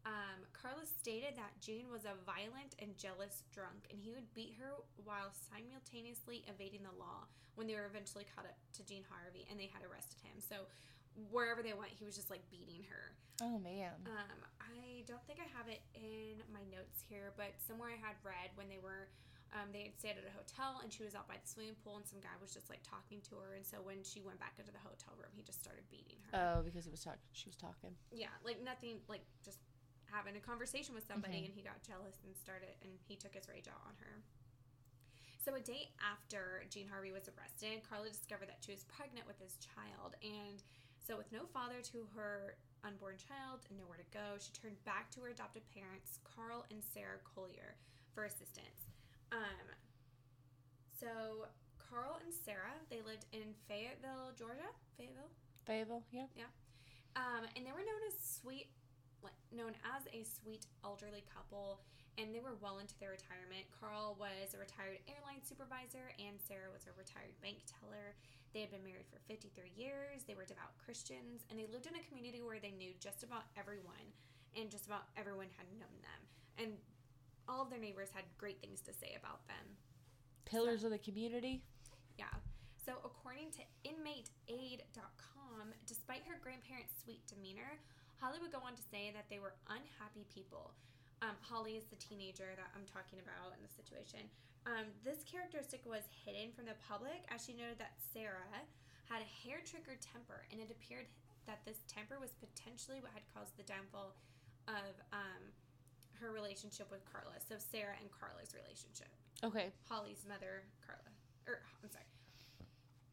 um, Carla stated that Gene was a violent and jealous drunk, and he would beat her while simultaneously evading the law. When they were eventually caught up to Gene Harvey, and they had arrested him, so wherever they went, he was just like beating her. Oh man. Um, I don't think I have it in my notes here, but somewhere I had read when they were, um, they had stayed at a hotel and she was out by the swimming pool and some guy was just like talking to her. And so when she went back into the hotel room, he just started beating her. Oh, because he was talking. She was talking. yeah, like nothing, like just having a conversation with somebody Mhm. and he got jealous and started, and he took his rage out on her. So a day after Gene Harvey was arrested, Carla discovered that she was pregnant with his child, and so with no father to her unborn child and nowhere to go, she turned back to her adopted parents, Carl and Sarah Collier, for assistance. Um, so Carl and Sarah, they lived in Fayetteville, Georgia. Fayetteville. Fayetteville. Yeah. Um, and they were known as sweet, known as a sweet elderly couple, and they were well into their retirement. Carl was a retired airline supervisor, and Sarah was a retired bank teller. They had been married for 53 years. They were devout Christians, and they lived in a community where they knew just about everyone, and just about everyone had known them. And all of their neighbors had great things to say about them. Pillars of the community. Yeah. So, according to inmateaid.com, despite her grandparents' sweet demeanor, Holly would go on to say that they were unhappy people. Um, Holly is the teenager that I'm talking about in the situation. Um, this characteristic was hidden from the public as she noted that Sarah had a hair triggered temper, and it appeared that this temper was potentially what had caused the downfall of um, her relationship with Carla. So, Sarah and Carla's relationship. Okay. Holly's mother, Carla. Or I'm sorry.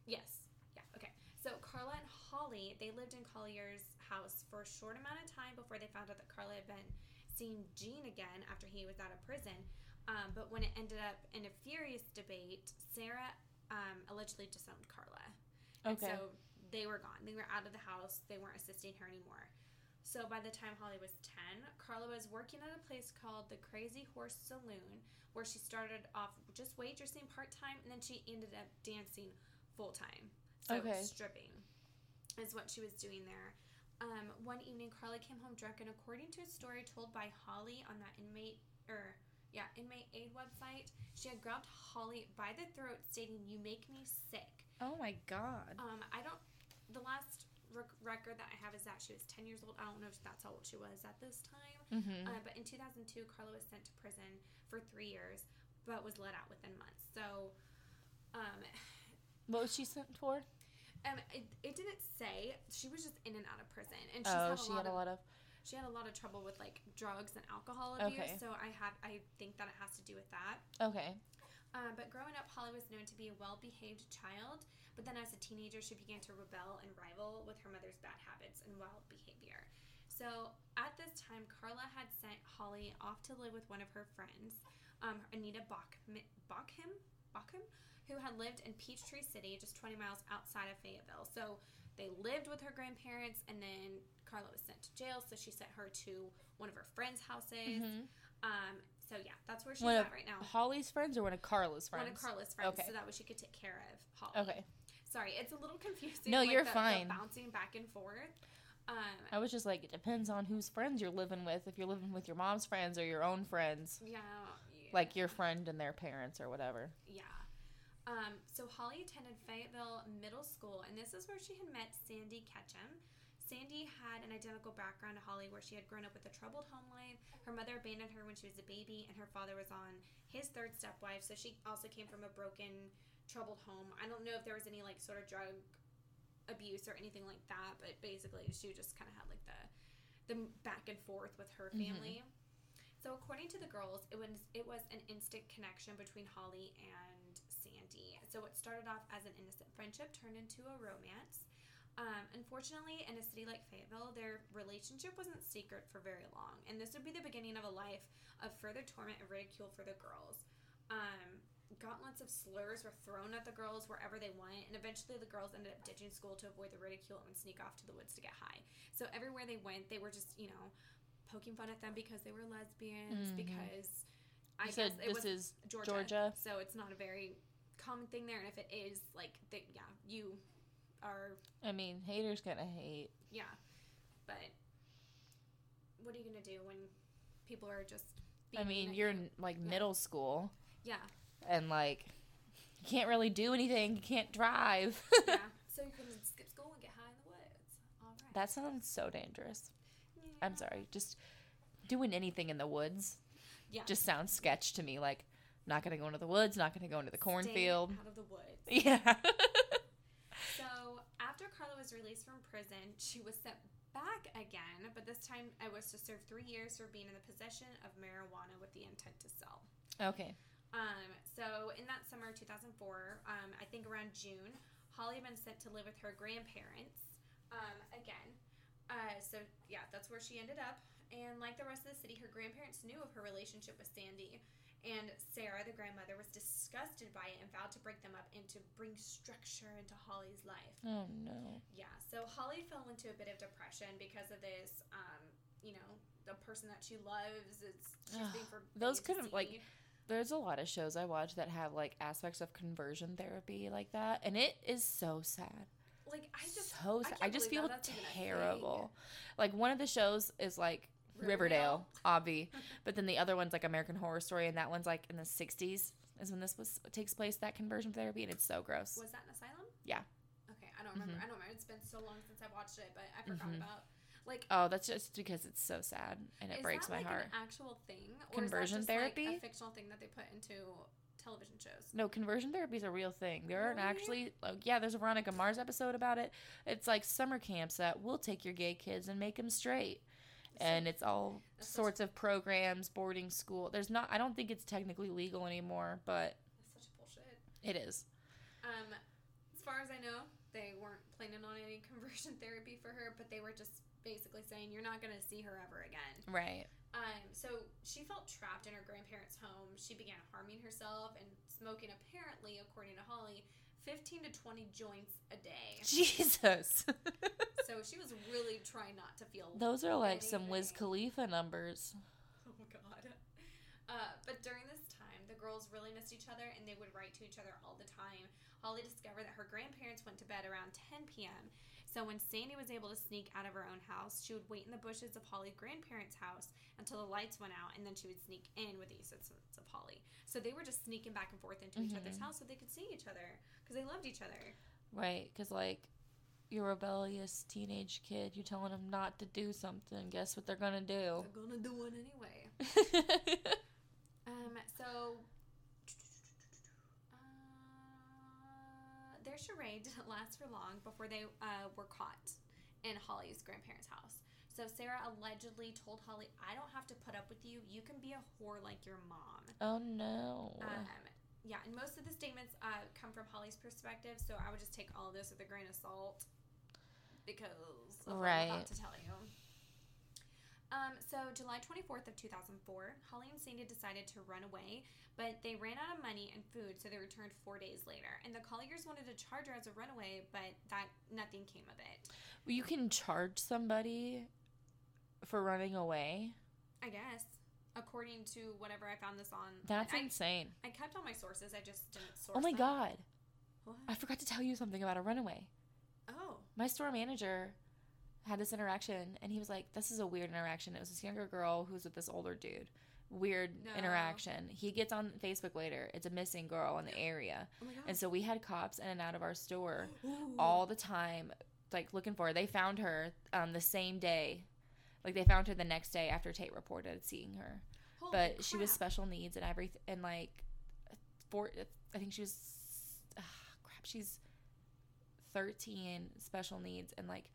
Yes. Yeah. Okay. So Carla and Holly, they lived in Collier's house for a short amount of time before they found out that Carla had been seeing Gene again after he was out of prison. Um, but when it ended up in a furious debate, Sarah um, allegedly disowned Carla. And Okay. so they were gone. They were out of the house. They weren't assisting her anymore. So by the time Holly was 10, Carla was working at a place called the Crazy Horse Saloon, where she started off just waitressing part time and then she ended up dancing full time. So Okay. stripping is what she was doing there. Um, one evening, Carla came home drunk, and according to a story told by Holly on that inmate or yeah inmate aid website, she had grabbed Holly by the throat, stating, "You make me sick." Oh my god. Um, I don't. The last rec- record that I have is that she was 10 years old. I don't know if that's how old she was at this time. Mm-hmm. Uh, but in 2002, Carla was sent to prison for three years, but was let out within months. So, um, what was she sent for? Um, it, it didn't say she was just in and out of prison, and she's Oh, had a she lot had a of lot of. she had a lot of trouble with like drugs and alcohol abuse. Okay. So I have I think that it has to do with that. Okay. Um, but growing up, Holly was known to be a well behaved child, but then as a teenager, she began to rebel and rival with her mother's bad habits and wild behavior. So at this time, Carla had sent Holly off to live with one of her friends, um, Anita Bach- Bacham, Bacham, who had lived in Peachtree City, just 20 miles outside of Fayetteville. So they lived with her grandparents, and then Carla was sent to jail, so she sent her to one of her friends' houses. Mhm. Um, so yeah, that's where she's One at right now. Holly's friends or one of Carla's friends? One of Carla's friends, Okay. so that way she could take care of Holly. Okay. Sorry, it's a little confusing. No, like you're the- the fine. bouncing back and forth. Um, I was just like, it depends on whose friends you're living with. If you're living with your mom's friends or your own friends, yeah, yeah. like your friend and their parents or whatever. Yeah. Um, so Holly attended Fayetteville Middle School, and this is where she had met Sandy Ketchum. Sandy had an identical background to Holly, where she had grown up with a troubled home life. Her mother abandoned her when she was a baby, and her father was on his third stepwife. So she also came from a broken, troubled home. I don't know if there was any like sort of drug abuse or anything like that, but basically she just kind of had like the the back and forth with her Mhm. family. So according to the girls, it was it was an instant connection between Holly and Sandy. So it started off as an innocent friendship turned into a romance. Um, unfortunately, in a city like Fayetteville, their relationship wasn't secret for very long, and this would be the beginning of a life of further torment and ridicule for the girls. Um, gauntlets of slurs were thrown at the girls wherever they went, and eventually the girls ended up ditching school to avoid the ridicule and sneak off to the woods to get high. So everywhere they went, they were just, you know, poking fun at them because they were lesbians, Mhm. because I You said guess it this is Georgia, Georgia. So it's not a very common thing there, and if it is, like, yeah, you are, I mean, haters gonna hate. yeah. But what are you gonna do when people are just? I mean, you're you? in like Yeah. middle school yeah, and like you can't really do anything. You can't drive. <laughs> yeah. So you can skip school and get high in the woods. All right. that sounds so dangerous. I'm sorry. Just doing anything in the woods Yeah. just sounds sketch to me. Like, not gonna go into the woods. Not gonna go into the cornfield. out of the woods. <laughs> Yeah. So after Carla was released from prison, she was sent back again, but this time it was to serve three years for being in the possession of marijuana with the intent to sell. okay. Um, so in that summer of 2004, um, I think around June, Holly had been sent to live with her grandparents um, again. Uh, so yeah, that's where she ended up. And like the rest of the city, her grandparents knew of her relationship with Sandy. And Sarah, the grandmother, was disgusted by it and vowed to break them up and to bring structure into Holly's life. Oh no. Yeah, so Holly fell into a bit of depression because of this. Um, you know, the person that she loves she's being <sighs> for those couldn't, like, There's a lot of shows I watch that have like aspects of conversion therapy like that, and it is so sad. like I just so I. I, just feel that that's even a terrible. Like one of the shows is like Riverdale, Obvi, but then the other one's like American Horror Story, and that one's like in the '60s is when this was takes place. That conversion therapy, and it's so gross. Was that an asylum? Yeah. Okay, I don't remember. Mhm. I don't remember. It's been so long since I watched it, but I forgot Mhm. about like. Oh, that's just because it's so sad and it breaks that my like heart. An actual thing, or Conversion is that just, therapy? like, a fictional thing that they put into television shows. No, conversion therapy is a real thing. There are Really? actually, like, yeah, there's a Veronica Mars episode about it. It's like summer camps that will take your gay kids and make them straight. And it's all That's sorts of programs, boarding school. There's not, I don't think it's technically legal anymore, but That's such bullshit. it is. Um, as far as I know, they weren't planning on any conversion <laughs> therapy for her, but they were just basically saying you're not gonna see her ever again. Right. Um, so she felt trapped in her grandparents' home. She began harming herself and smoking, apparently, according to Holly, 15 to 20 joints a day. <laughs> Jesus. So she was really trying not to feel. Those are like some Wiz. Khalifa numbers. Oh God. <laughs> Uh, but during this time, the girls really missed each other and they would write to each other all the time. Holly discovered that her grandparents went to bed around 10 p.m. So when Sandy was able to sneak out of her own house, she would wait in the bushes of Holly's grandparents' house until the lights went out, and then she would sneak in with the assistance of Holly. So they were just sneaking back and forth into each other's house so they could see each other because they loved each other. Right. Because, like, your rebellious teenage kid, you're telling them not to do something. Guess what they're going to do? They're gonna do it anyway. <laughs> Um, so their charade <laughs> didn't last for long before they uh, were caught in Holly's grandparents' house. So Sarah allegedly told Holly, "I don't have to put up with you. You can be a whore like your mom." oh, no. Um, yeah, and most of the statements uh, come from Holly's perspective, so I would just take all of this with a grain of salt because of what I'm about Right. to tell you. Um, so July 24th of 2004, Holly and Sandy decided to run away, but they ran out of money and food, so they returned four days later. And the Colliers wanted to charge her as a runaway, but that nothing came of it. you can charge somebody for running away. I guess, according to whatever I found this on. That's I, insane. I kept all my sources. I just didn't source. Oh my them. god. What? I forgot to tell you something about a runaway. Oh. My store manager had this interaction and he was like, This is a weird interaction. It was this younger girl who's with this older dude. Weird No. interaction. He gets on Facebook later. It's a missing girl in the <gasps> area. Oh. And so we had cops in and out of our store Ooh. all the time, like looking for her. They found her um, the same day. Like they found her the next day after Tate reported seeing her. Holy but she was special needs and everything and like four i think she was ah, crap she's 13 special needs and like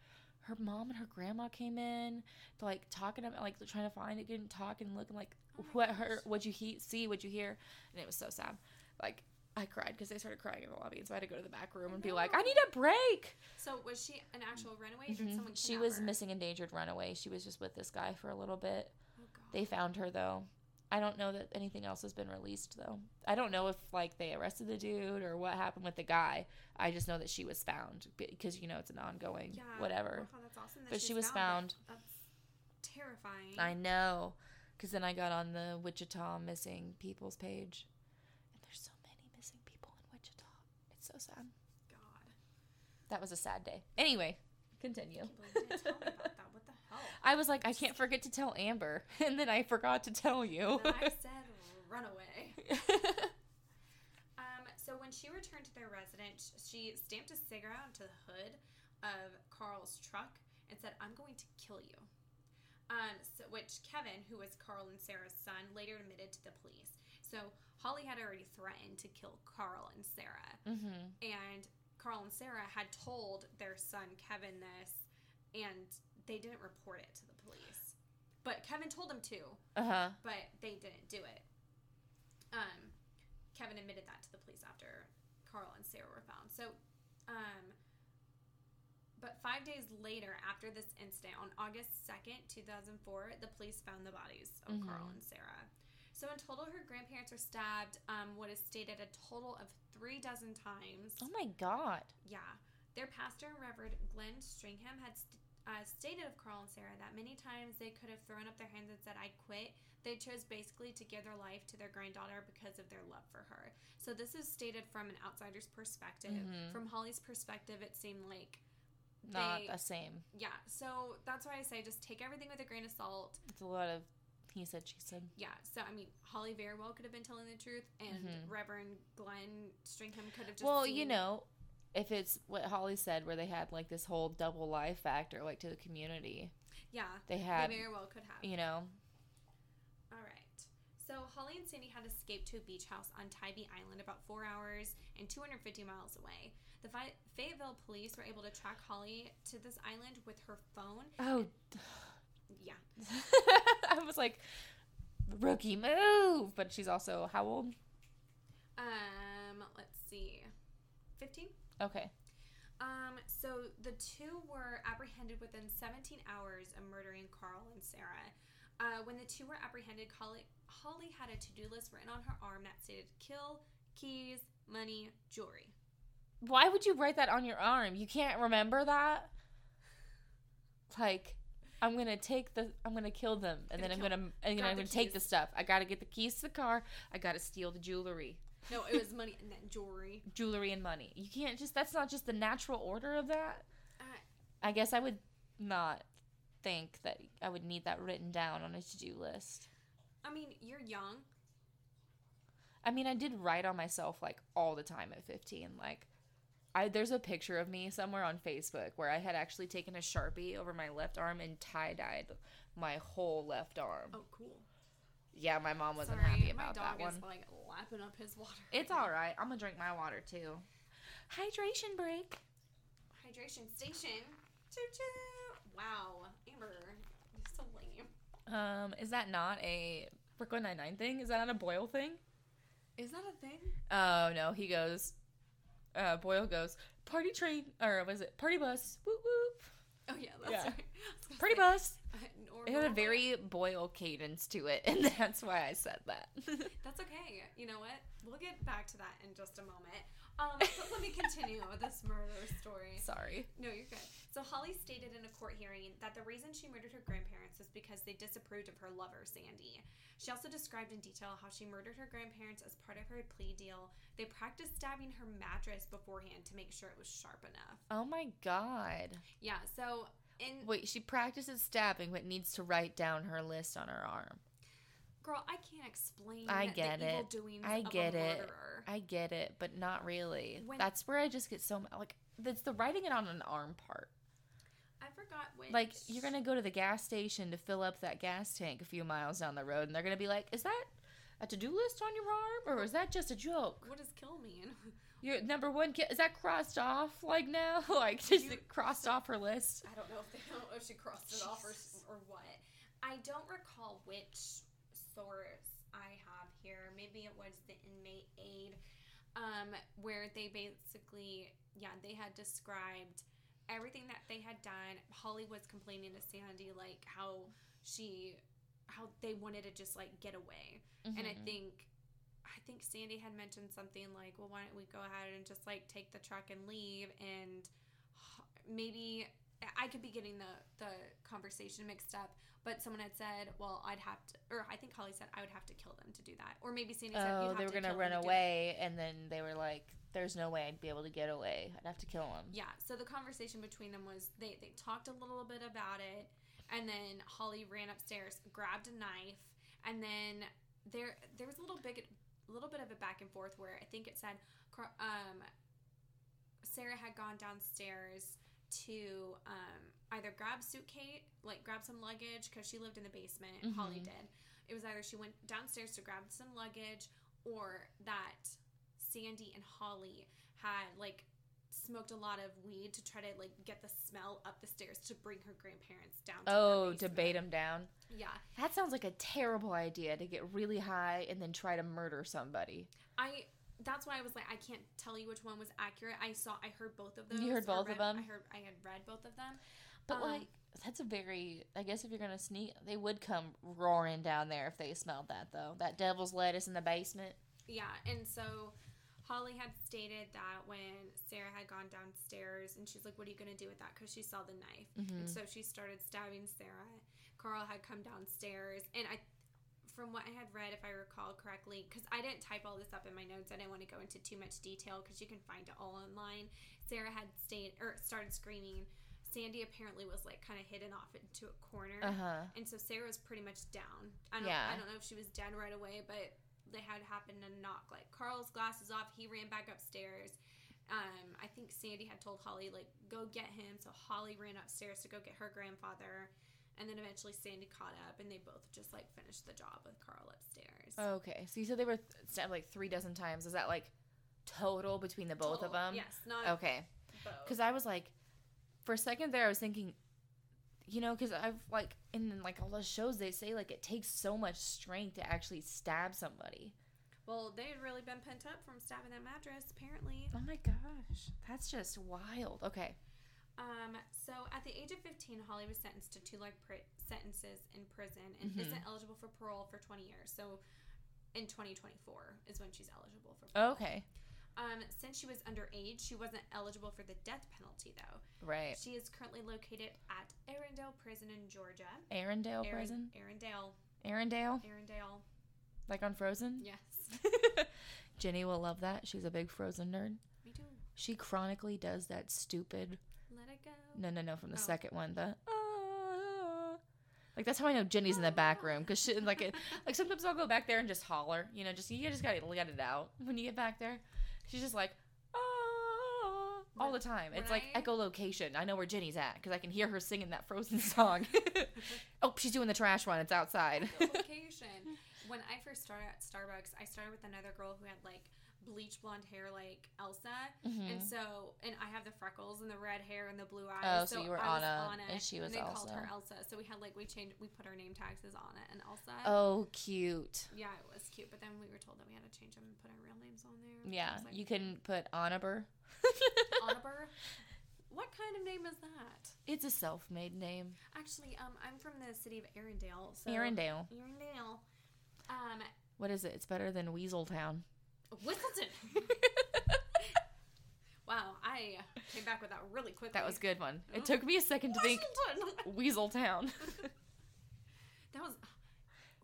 her mom and her grandma came in, to, like talking about like trying to find it, getting talking, and looking like Oh what gosh. her what you he- see, what you hear, and it was so sad. Like I cried because they started crying in the lobby, and so I had to go to the back room and be like, I need a break. So was she an actual runaway or Mhm. someone She was her? missing, endangered, runaway. She was just with this guy for a little bit. Oh god. They found her though. I don't know that anything else has been released though. I don't know if like they arrested the dude or what happened with the guy. I just know that she was found because you know it's an ongoing yeah. whatever. Oh, that's awesome that But she was found. found. That's terrifying. I know, because then I got on the Wichita missing people's page, and there's so many missing people in Wichita. It's so sad. God. That was a sad day. Anyway, continue. I can't believe you didn't tell me about that. What the hell? I was like, I can't forget to tell Amber, <laughs> and then I forgot to tell you. I <laughs> said runaway. <laughs> Um, so when she returned to their residence, she stamped a cigarette onto the hood of Carl's truck and said, "I'm going to kill you." Um, so, which Kevin, who was Carl and Sarah's son, later admitted to the police. So Holly had already threatened to kill Carl and Sarah, mm-hmm. and Carl and Sarah had told their son Kevin this, and they didn't report it to the police. But Kevin told them to, Uh huh. but they didn't do it. Um, Kevin admitted that to the police after Carl and Sarah were found. So, um, but five days later, after this incident, on August 2nd, 2004, the police found the bodies of Carl Mhm. and Sarah. So, in total, her grandparents were stabbed, um, what is stated a total of three dozen times. Oh my god. Yeah. Their pastor, Reverend Glenn Stringham, had st- uh, stated of Carl and Sarah that many times they could have thrown up their hands and said, I quit. They chose basically to give their life to their granddaughter because of their love for her. So this is stated from an outsider's perspective. Mhm. From Holly's perspective, it seemed like, Not the same. yeah. So that's why I say just take everything with a grain of salt. It's a lot of he said, she said. Yeah. So, I mean, Holly very well could have been telling the truth, and Mhm. Reverend Glenn Stringham could have just. Well, you know, if it's what Holly said, where they had like this whole double life factor, like to the community, Yeah. they had. They very well could have. you know, All right. So Holly and Sandy had escaped to a beach house on Tybee Island about four hours and 250 miles away. The Fi- Fayetteville police were able to track Holly to this island with her phone. oh, Yeah. <laughs> I was like, rookie move. But she's also how old? Um, let's see. 15? Okay. Um, so the two were apprehended within 17 hours of murdering Carl and Sarah. Uh, when the two were apprehended, Holly, Holly had a to-do list written on her arm that stated kill, keys, money, jewelry. Why would you write that on your arm? You can't remember that. Like, I'm gonna take the, I'm gonna kill them, and Gonna then I'm gonna, and then grab I'm gonna take the stuff. I gotta get the keys to the car. I gotta steal the jewelry, No, it was money and then jewelry. jewelry and money. You can't just. That's not just the natural order of that. Uh, I guess I would not think that I would need that written down on a to-do list. I mean, you're young. I mean, I did write on myself like all the time at 15. Like, I there's a picture of me somewhere on Facebook where I had actually taken a sharpie over my left arm and tie dyed my whole left arm. Oh, cool. Yeah, my mom wasn't Sorry, happy about that one. is like lapping up his water. It's all right. I'm gonna drink my water too. Hydration break. Hydration station. Choo choo. Wow, Amber, you're so lame. Um, is that not a Brooklyn Nine Nine thing? Is that not a Boyle thing? Is that a thing? Oh no, he goes. Uh, Boyle goes party train or was it party bus? Whoop whoop. Oh yeah, that's Yeah. right. <laughs> I was gonna Party say, uh, It had a very <laughs> Boyle cadence to it, <laughs> and that's why I said that. That's okay. You know what? We'll get back to that in just a moment. Um, but let me continue with this murder story. <laughs> Sorry. No, you're good. So Holly stated in a court hearing that the reason she murdered her grandparents was because they disapproved of her lover, Sandy. She also described in detail how she murdered her grandparents as part of her plea deal. They practiced stabbing her mattress beforehand to make sure it was sharp enough. Oh my god. Yeah, so in Wait, she practices stabbing but needs to write down her list on her arm. Girl, I can't explain I get it. I get it. I get it, but not really. When- That's where I just get so like that's the writing it on an arm part. I forgot which Like you're gonna go to the gas station to fill up that gas tank a few miles down the road, and they're gonna be like, "Is that a to-do list on your arm, or is that just a joke? What does kill mean? <laughs> Your number one ki- is that crossed off like now? <laughs> like just You- crossed off her list? I don't know if they don't know if she crossed it <laughs> off or, or what. I don't recall which source I have here. Maybe it was the inmate aid, um, where they basically, yeah, they had described everything that they had done. Holly was complaining to Sandy like how she, how they wanted to just like get away, and I Mhm. think. I think Sandy had mentioned something like, "Well, why don't we go ahead and just like take the truck and leave?" And maybe I could be getting the the conversation mixed up, but someone had said, "Well, I'd have to," or I think Holly said, "I would have to kill them to do that," or maybe Sandy said, Oh, they were to gonna run away, and then they were like, "There's no way I'd be able to get away. I'd have to kill them." Yeah, so the conversation between them was they, they talked a little bit about it, and then Holly ran upstairs, grabbed a knife, and then there there was a little big little bit of a back and forth where I think it said um, Sarah had gone downstairs to um, either grab suitcase like grab some luggage because she lived in the basement. And Holly did. It was either she went downstairs to grab some luggage or that Sandy and Holly had like smoked a lot of weed to try to like get the smell up the stairs to bring her grandparents down. To Oh, to bait him down. Yeah, That sounds like a terrible idea to get really high and then try to murder somebody. I. That's why I was like, I can't tell you which one was accurate. I saw, I heard both of them. You heard both of them? I heard, I had read both of them. But Um, like, that's a very. I guess if you're gonna sneak, they would come roaring down there if they smelled that though. That devil's lettuce in the basement. Yeah, and so Holly had stated that when Sarah had gone downstairs, and she's like, "What are you gonna do with that?" Because she saw the knife, Mhm. and so she started stabbing Sarah. Carl had come downstairs, and I, from what I had read, if I recall correctly, because I didn't type all this up in my notes, I didn't want to go into too much detail because you can find it all online. Sarah had stayed or started screaming. Sandy apparently was like kind of hidden off into a corner. Uh huh. And so Sarah was pretty much down. I don't, Yeah. I don't know if she was dead right away, but they had happened to knock like Carl's glasses off. He ran back upstairs. Um, I think Sandy had told Holly like go get him, so Holly ran upstairs to go get her grandfather, and then eventually Sandy caught up, and they both just like finished the job with Carl upstairs. Okay, so you said they were th- stabbed like three dozen times. Is that like total between the both of them? Yes, not Okay. Because I was like, for a second there, I was thinking, you know, because I've like in like all the shows they say like it takes so much strength to actually stab somebody. well, they had really been pent up from stabbing that mattress, apparently. Oh my gosh, that's just wild. Okay. Um, so at the age of 15, Holly was sentenced to two life pri- sentences in prison and Mhm. isn't eligible for parole for 20 years. So in 2024 is when she's eligible for parole. Okay. Um, since she was underage, she wasn't eligible for the death penalty though. Right. She is currently located at Arrendale Prison in Georgia. Arendelle Aren- prison. Arendelle. Arendelle, Arendelle. like on Frozen. Yes. <laughs> Jenny will love that. She's a big Frozen nerd. Me too. She chronically does that stupid. Let it go. No, no, no. From the Oh. second one, the. "Ah." Like that's how I know Jenny's in the back room because she like it, like sometimes I'll go back there and just holler, you know, just you just gotta let it out when you get back there. She's just like, ah, all the time. It's like I- echolocation. I know where Jenny's at because I can hear her singing that Frozen song. <laughs> oh, she's doing the trash one. It's outside. the location. <laughs> When I first started at Starbucks, I started with another girl who had like bleach blonde hair like Elsa. Mhm. And so, and I have the freckles and the red hair and the blue Oh, eyes. so you were I was Anna, and she was they called her Elsa. Elsa. So we had like we changed, we put our name tags as Anna and Elsa. Oh, cute. Yeah, it was cute. But then we were told that we had to change them and put our real names on there. Yeah, like, you can put Anaber. Oliver. <laughs> What kind of name is that? It's a self-made name. Actually, um, I'm from the city of Arendelle. So Arendelle. Arendelle. Um, What is it? It's better than Weaseltown. Weselton. wow, I came back with that really quickly. That was a good one. Oh. It took me a second to think. <laughs> Weaseltown. <laughs> that was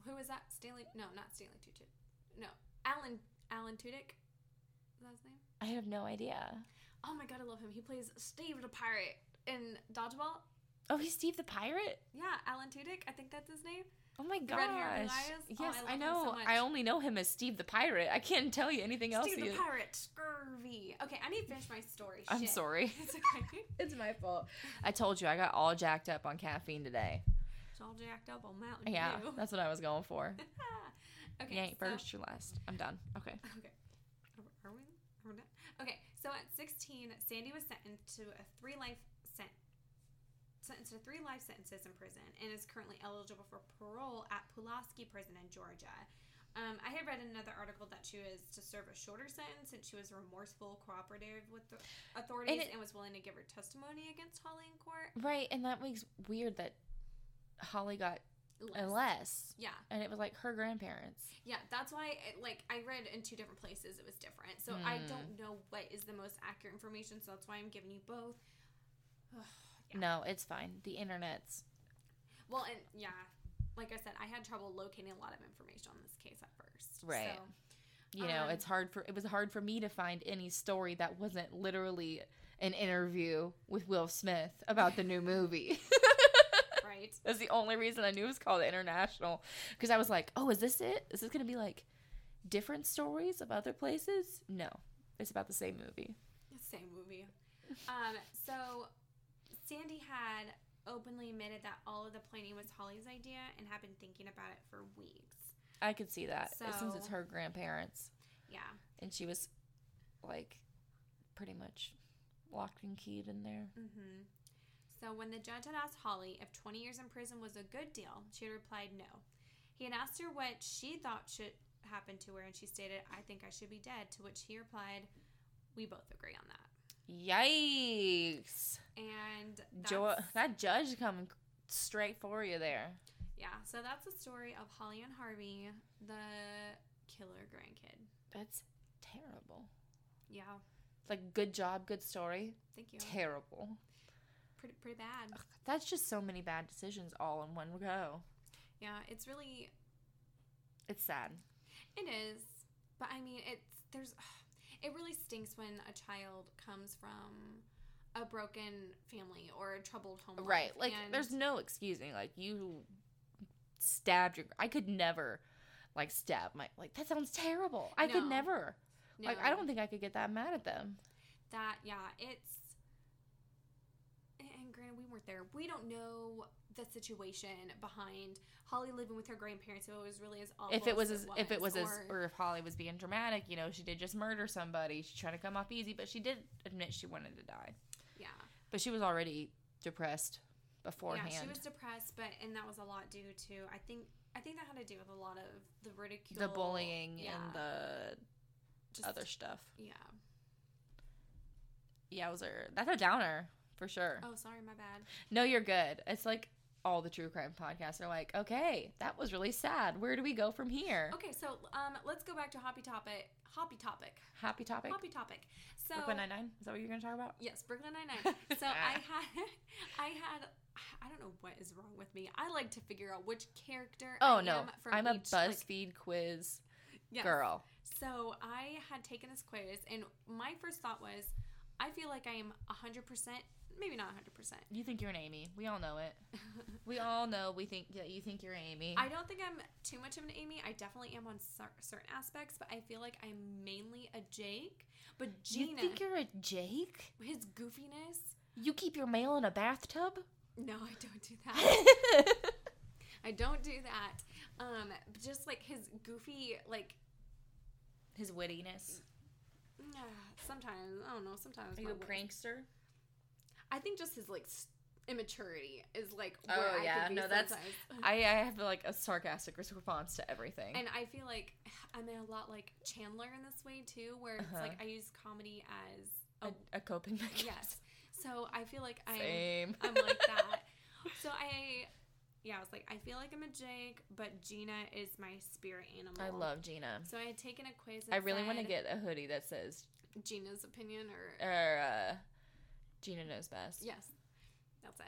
who was that? Stanley? No, not Stanley Tudyk. No, Alan Alan Tudyk. Is that his name? I have no idea. Oh my god, I love him. He plays Steve the pirate in Dodgeball. Oh, he's Steve the Pirate? Yeah, Alan Tudyk. I think that's his name. Oh my gosh. red hair, blue eyes? Oh, Yes, I I, know. so. I only know him as Steve the Pirate. I can't tell you anything else. Steve he the is. pirate. Scurvy. Okay, I need to finish my story. I'm sorry. <laughs> It's okay. <laughs> It's my fault. I told you I got all jacked up on caffeine today. It's all jacked up on Mountain Yeah, Dew. that's what I was going for. <laughs> okay. you ain't so- first, you're last. I'm done. Okay. Okay. Are, we? Are we done? Okay. So at 16, Sandy was sentenced to a three life sentenced to three life sentences in prison and is currently eligible for parole at Pulaski Prison in Georgia. Um, I had read another article that she was to serve a shorter sentence since she was remorseful, cooperative with the authorities, and, it- was willing to give her testimony against Holly in court. Right, and that makes weird that Holly got Less. less, Yeah, and it was like her grandparents. yeah. That's why, it, like, I read in two different places it was different. So I Hmm. don't know what is the most accurate information. So that's why I'm giving you both. Yeah. No, it's fine. The internet's Well, and yeah, like I said, I had trouble locating a lot of information on this case at first. Right. So, you know Um, it's hard for it was hard for me to find any story that wasn't literally an interview with Will Smith about the new movie. <laughs> right. That's the only reason I knew it was called International because I was like, "Oh, is this it? Is this going to be like different stories of other places?" No. It's about the same movie. Same movie. Um, so Sandy had openly admitted that all of the planning was Holly's idea and had been thinking about it for weeks. I could see that since it's her grandparents Yeah. and she was like pretty much locked and keyed in there. Mm-hmm. So when the judge had asked Holly if 20 years in prison was a good deal, she had replied no. He had asked her what she thought should happen to her, and she stated, I think I should be dead, to which he replied, We both agree on that. Yikes. And Jo- that judge coming straight for you there. yeah, so that's the story of Holly and Harvey, the killer grandkid. That's terrible. Yeah, It's like good job, good story. thank you. Terrible. Pretty, pretty bad. Ugh, That's just so many bad decisions all in one go. Yeah, it's really It's sad. It is, but I mean, it's there's it really stinks when a child comes from a broken family or a troubled home. life, Right. Like there's no excusing like you stabbed your I could never like stab my like that sounds terrible. I could No. never. Like I don't think I could get that mad at them. that. Yeah, it's and granted, we weren't there. We don't know the situation behind Holly living with her grandparents. So it was really as awful. if it was as as if it was as or- or if Holly was being dramatic, you know, she did just murder somebody. She's trying to come off easy, but she did admit she wanted to die. yeah, But she was already depressed beforehand. yeah, she was depressed, but and that was a lot due to I think I think that had to do with a lot of the ridicule, the bullying yeah, and the just, other stuff. Yeah. Yowzer. That's a downer for sure. Oh, sorry, my bad. No, you're good. It's like all the true crime podcasts are like, okay, that was really sad. Where do we go from here? Okay, so um, let's go back to Hoppy Topic. Hoppy Topic. Happy topic. Hoppy Topic. So Brooklyn Nine Nine. Is that what you're gonna talk about? yes, Brooklyn Nine Nine. <laughs> So I had, <laughs> I had, I don't know what is wrong with me. I like to figure out which character. Oh I no, I'm a each, like- BuzzFeed quiz Yes. girl. So I had taken this quiz, and my first thought was, I feel like I am hundred percent, maybe not hundred percent. You think you're an Amy? We all know it. We <laughs> all know. We think that you think you're Amy. I don't think I'm too much of an Amy. I definitely am on cer- certain aspects, but I feel like I'm mainly a Jake. But you think you're a Jake? his goofiness. You keep your mail in a bathtub? No, I don't do that. <laughs> I don't do that. Um, just like his goofy, like His wittiness. ah, sometimes I don't know. Sometimes Are you a prankster? I think just his like immaturity is like Oh, where I yeah. No, that's- <laughs> I, I have like a sarcastic response to everything. and I feel like <sighs> I'm a lot like Chandler in this way too, where it's Uh-huh. like I use comedy as a a, a coping mechanism. yes. So I feel like I'm Same. I'm like <laughs> that. So I, yeah, I was like, I feel like I'm a Jake, but Gina is my spirit animal. I love Gina. So I had taken a quiz. I really want to get a hoodie that says Gina's opinion, or or uh, Gina knows best. yes, that's it.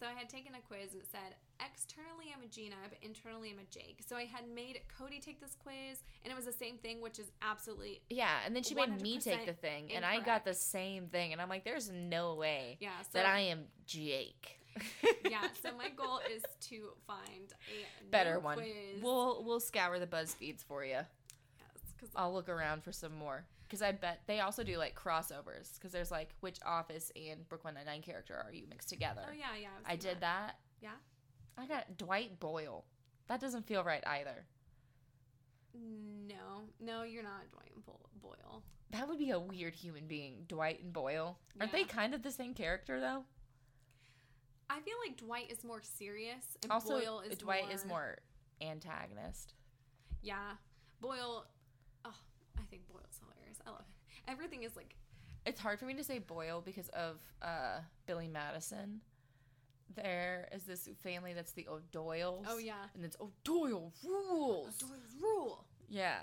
So I had taken a quiz and it said externally I'm a Gina, but internally I'm a Jake. So I had made Cody take this quiz, and it was the same thing, which is absolutely Yeah, and then she made me take the thing, and I got the same thing, and I'm like, there's no way yeah. So that I am Jake. <laughs> yeah. So my <laughs> goal is to find a better one. Quiz. We'll we'll scour the BuzzFeeds for you. yes, 'cause I'll look around for some more because I bet they also do like crossovers because there's like which Office and Brooklyn Nine Nine character are you mixed together. Oh yeah, yeah. I've I did that. Yeah. I got Dwight Boyle. That doesn't feel right either. No, no, you're not Dwight Bo- Boyle. That would be a weird human being, Dwight and Boyle. Aren't Yeah. they kind of the same character though? I feel like Dwight is more serious, and Also, Boyle uh, is Dwight more, is more antagonist. Yeah, Boyle. Oh, I think Boyle's. I love it. Everything is like It's hard for me to say Boyle because of uh, Billy Madison. There is this family that's the O'Doyles. oh yeah, And it's O'Doyle rules. Doyle's rule. Yeah.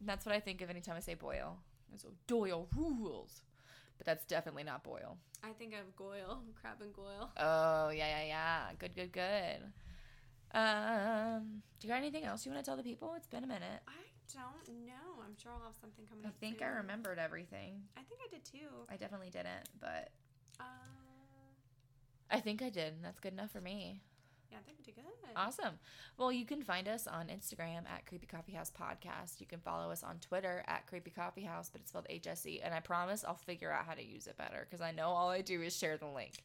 And that's what I think of anytime I say Boyle. It's O'Doyle rules. But that's definitely not Boyle. I think of Goyle, Crabbe and Goyle. Oh, yeah, yeah, yeah. Good, good, good. Um, do you got anything else you want to tell the people? It's been a minute. I don't know. I'm sure I'll have something coming I think I remembered everything. I think I did too. I definitely didn't, but Uh, I think I did. and That's good enough for me. yeah, I think I did good. Awesome. Well, you can find us on Instagram at Creepy Coffee House Podcast. You can follow us on Twitter at Creepy Coffee House, but it's spelled HSE. And I promise I'll figure out how to use it better because I know all I do is share the link.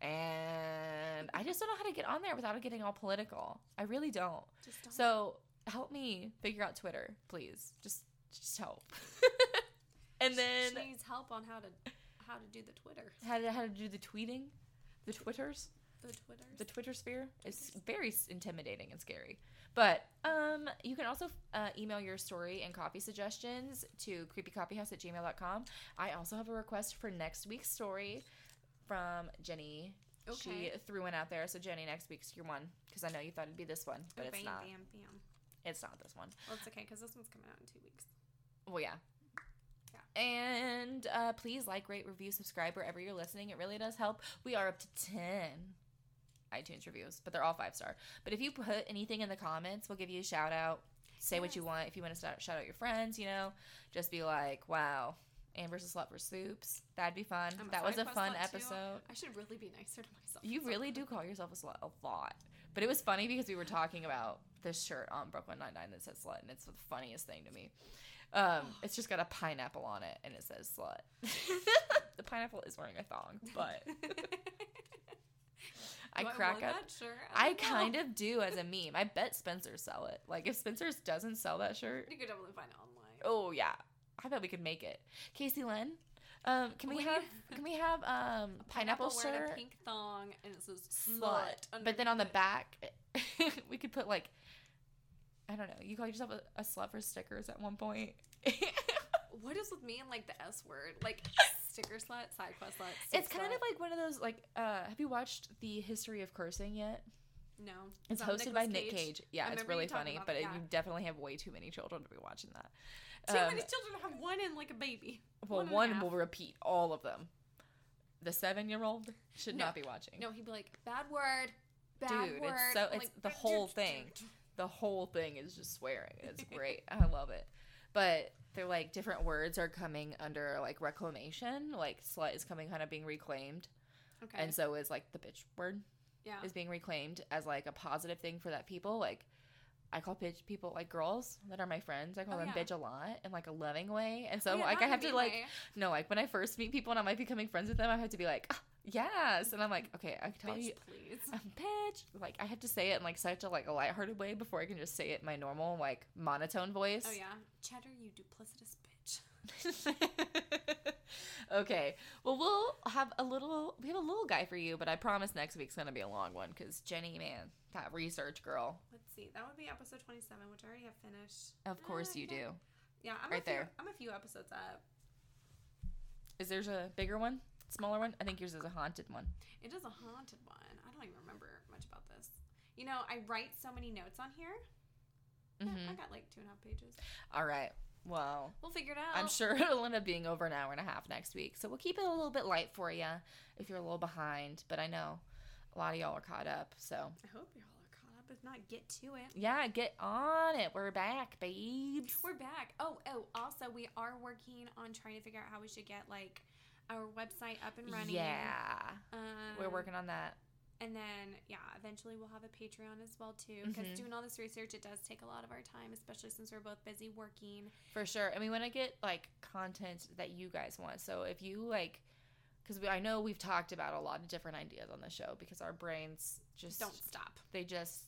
And I just don't know how to get on there without it getting all political. I really don't. Don't. So help me figure out Twitter, please. Just just help. <laughs> and then she needs help on how to how to do the Twitter, how to, how to do the tweeting, the Twitters. the Twitters. the Twitter sphere is very intimidating and scary. But um, you can also uh, email your story and coffee suggestions to creepycoffeehouse at gmail.com. I also have a request for next week's story from Jenny. Okay. She threw one out there. So, Jenny, next week's your one because I know you thought it'd be this one, but it's not. bam, bam. It's not this one. Well, it's okay because this one's coming out in two weeks. Well, yeah. Yeah. And uh, please like, rate, review, subscribe wherever you're listening. It really does help. We are up to 10 iTunes reviews, but they're all five star. But if you put anything in the comments, we'll give you a shout out. Say what you want. If you want to shout, shout out your friends, you know, just be like, wow, Amber's a slut for soups. That'd be fun. I'm a that was a fun slut, too. episode. I should really be nicer to myself. You <laughs> really do call yourself a slut a lot. But it was funny because we were talking about this shirt on Brooklyn Nine-Nine that says slut, and it's the funniest thing to me. Um, it's just got a pineapple on it, and it says slut. <laughs> the pineapple is wearing a thong, <laughs> but I Do crack want up. That shirt? I don't kind of <laughs> do as a meme. I bet Spencer sell it. Like if Spencer's doesn't sell that shirt, You could definitely find it online. oh yeah, I bet we could make it. Casey Lynn, um, can we have can we have um pineapple, wearing shirt? a pink thong and it says slut. But then on the back, we could put like, I don't know. You call yourself a, a slut for stickers at one point. <laughs> What is with me and like the S word? Like sticker slut, side quest slut. it's kind slut? of like one of those like. uh Have you watched the history of cursing yet? no. It's hosted by Nicolas Nick Cage. Yeah, it's really funny, but it, yeah. you definitely have way too many children to be watching that. Too Um, many children have one and like a baby. well, one one will repeat all of them. The seven-year-old should No. not be watching. No, he'd be like, bad word, bad Dude, it's so- it's like, the whole thing. The whole thing is just swearing. It's <laughs> great. I love it. But they're like different words are coming under like reclamation. Like slut is coming kind of being reclaimed. Okay. And so is like the bitch word yeah. is being reclaimed as like a positive thing for that people. Like I call bitch people like girls that are my friends. I call Oh, them yeah. bitch a lot in like a loving way. And so Oh, yeah, like I have to mean like way. no, like when I first meet people and I might be becoming friends with them, I have to be like, "Ah, yes. And I'm like, okay, I can tell bitch, you please. um, <laughs> bitch. Like I have to say it in like such a like a lighthearted way before I can just say it in my normal like monotone voice. Oh yeah, cheddar, you duplicitous bitch. <laughs> okay. Well, we'll have a little. We have a little guy for you, but I promise next week's gonna be a long one because Jenny, man, that research girl. Let's see, that would be episode twenty-seven, which I already have finished. Of course Uh, you do. Yeah, I'm Right a few, there. I'm a few episodes up. Is there's a bigger one, smaller one? I think yours is a haunted one. It is a haunted one. I don't even remember much about this. You know, I write so many notes on here. Yeah, hmm I got like two and a half pages. All right. Well, We'll figure it out. I'm sure <laughs> it'll end up being over an hour and a half next week. So we'll keep it a little bit light for you if you're a little behind. But I know a lot of y'all are caught up. So I hope y'all are caught up. If not, get to it. yeah, get on it. We're back, babes. We're back. Oh, oh, also, we are working on trying to figure out how we should get like our website up and running. Yeah, Um, we're working on that. And then, yeah, eventually we'll have a Patreon as well too. Because Mhm. doing all this research, it does take a lot of our time, especially since we're both busy working. For sure. And we want to get like content that you guys want. So if you like because I know we've talked about a lot of different ideas on the show because our brains just Don't stop. they just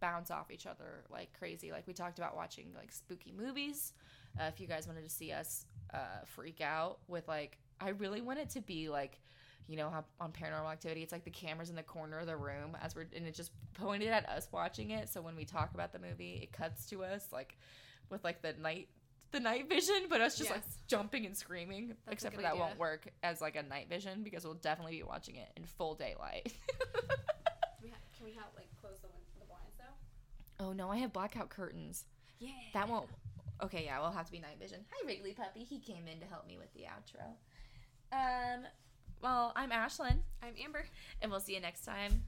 bounce off each other like crazy. Like we talked about watching like spooky movies. Uh, if you guys wanted to see us uh, freak out with like, I really want it to be like, you know how on Paranormal Activity, it's like the cameras in the corner of the room as we're and it just pointed at us watching it. So when we talk about the movie, it cuts to us like with like the night the night vision, but us just like jumping and screaming. a Except for that idea. won't work as like a night vision because we'll definitely be watching it in full daylight. <laughs> Can we, ha- can we have like close the, the blinds though? oh no, I have blackout curtains. Yeah. That won't. Okay, yeah, we'll have to be night vision. Hi, Wrigley puppy. He came in to help me with the outro. Um, well, I'm Ashlyn, I'm Amber. and we'll see you next time.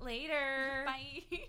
Later. Bye. <laughs>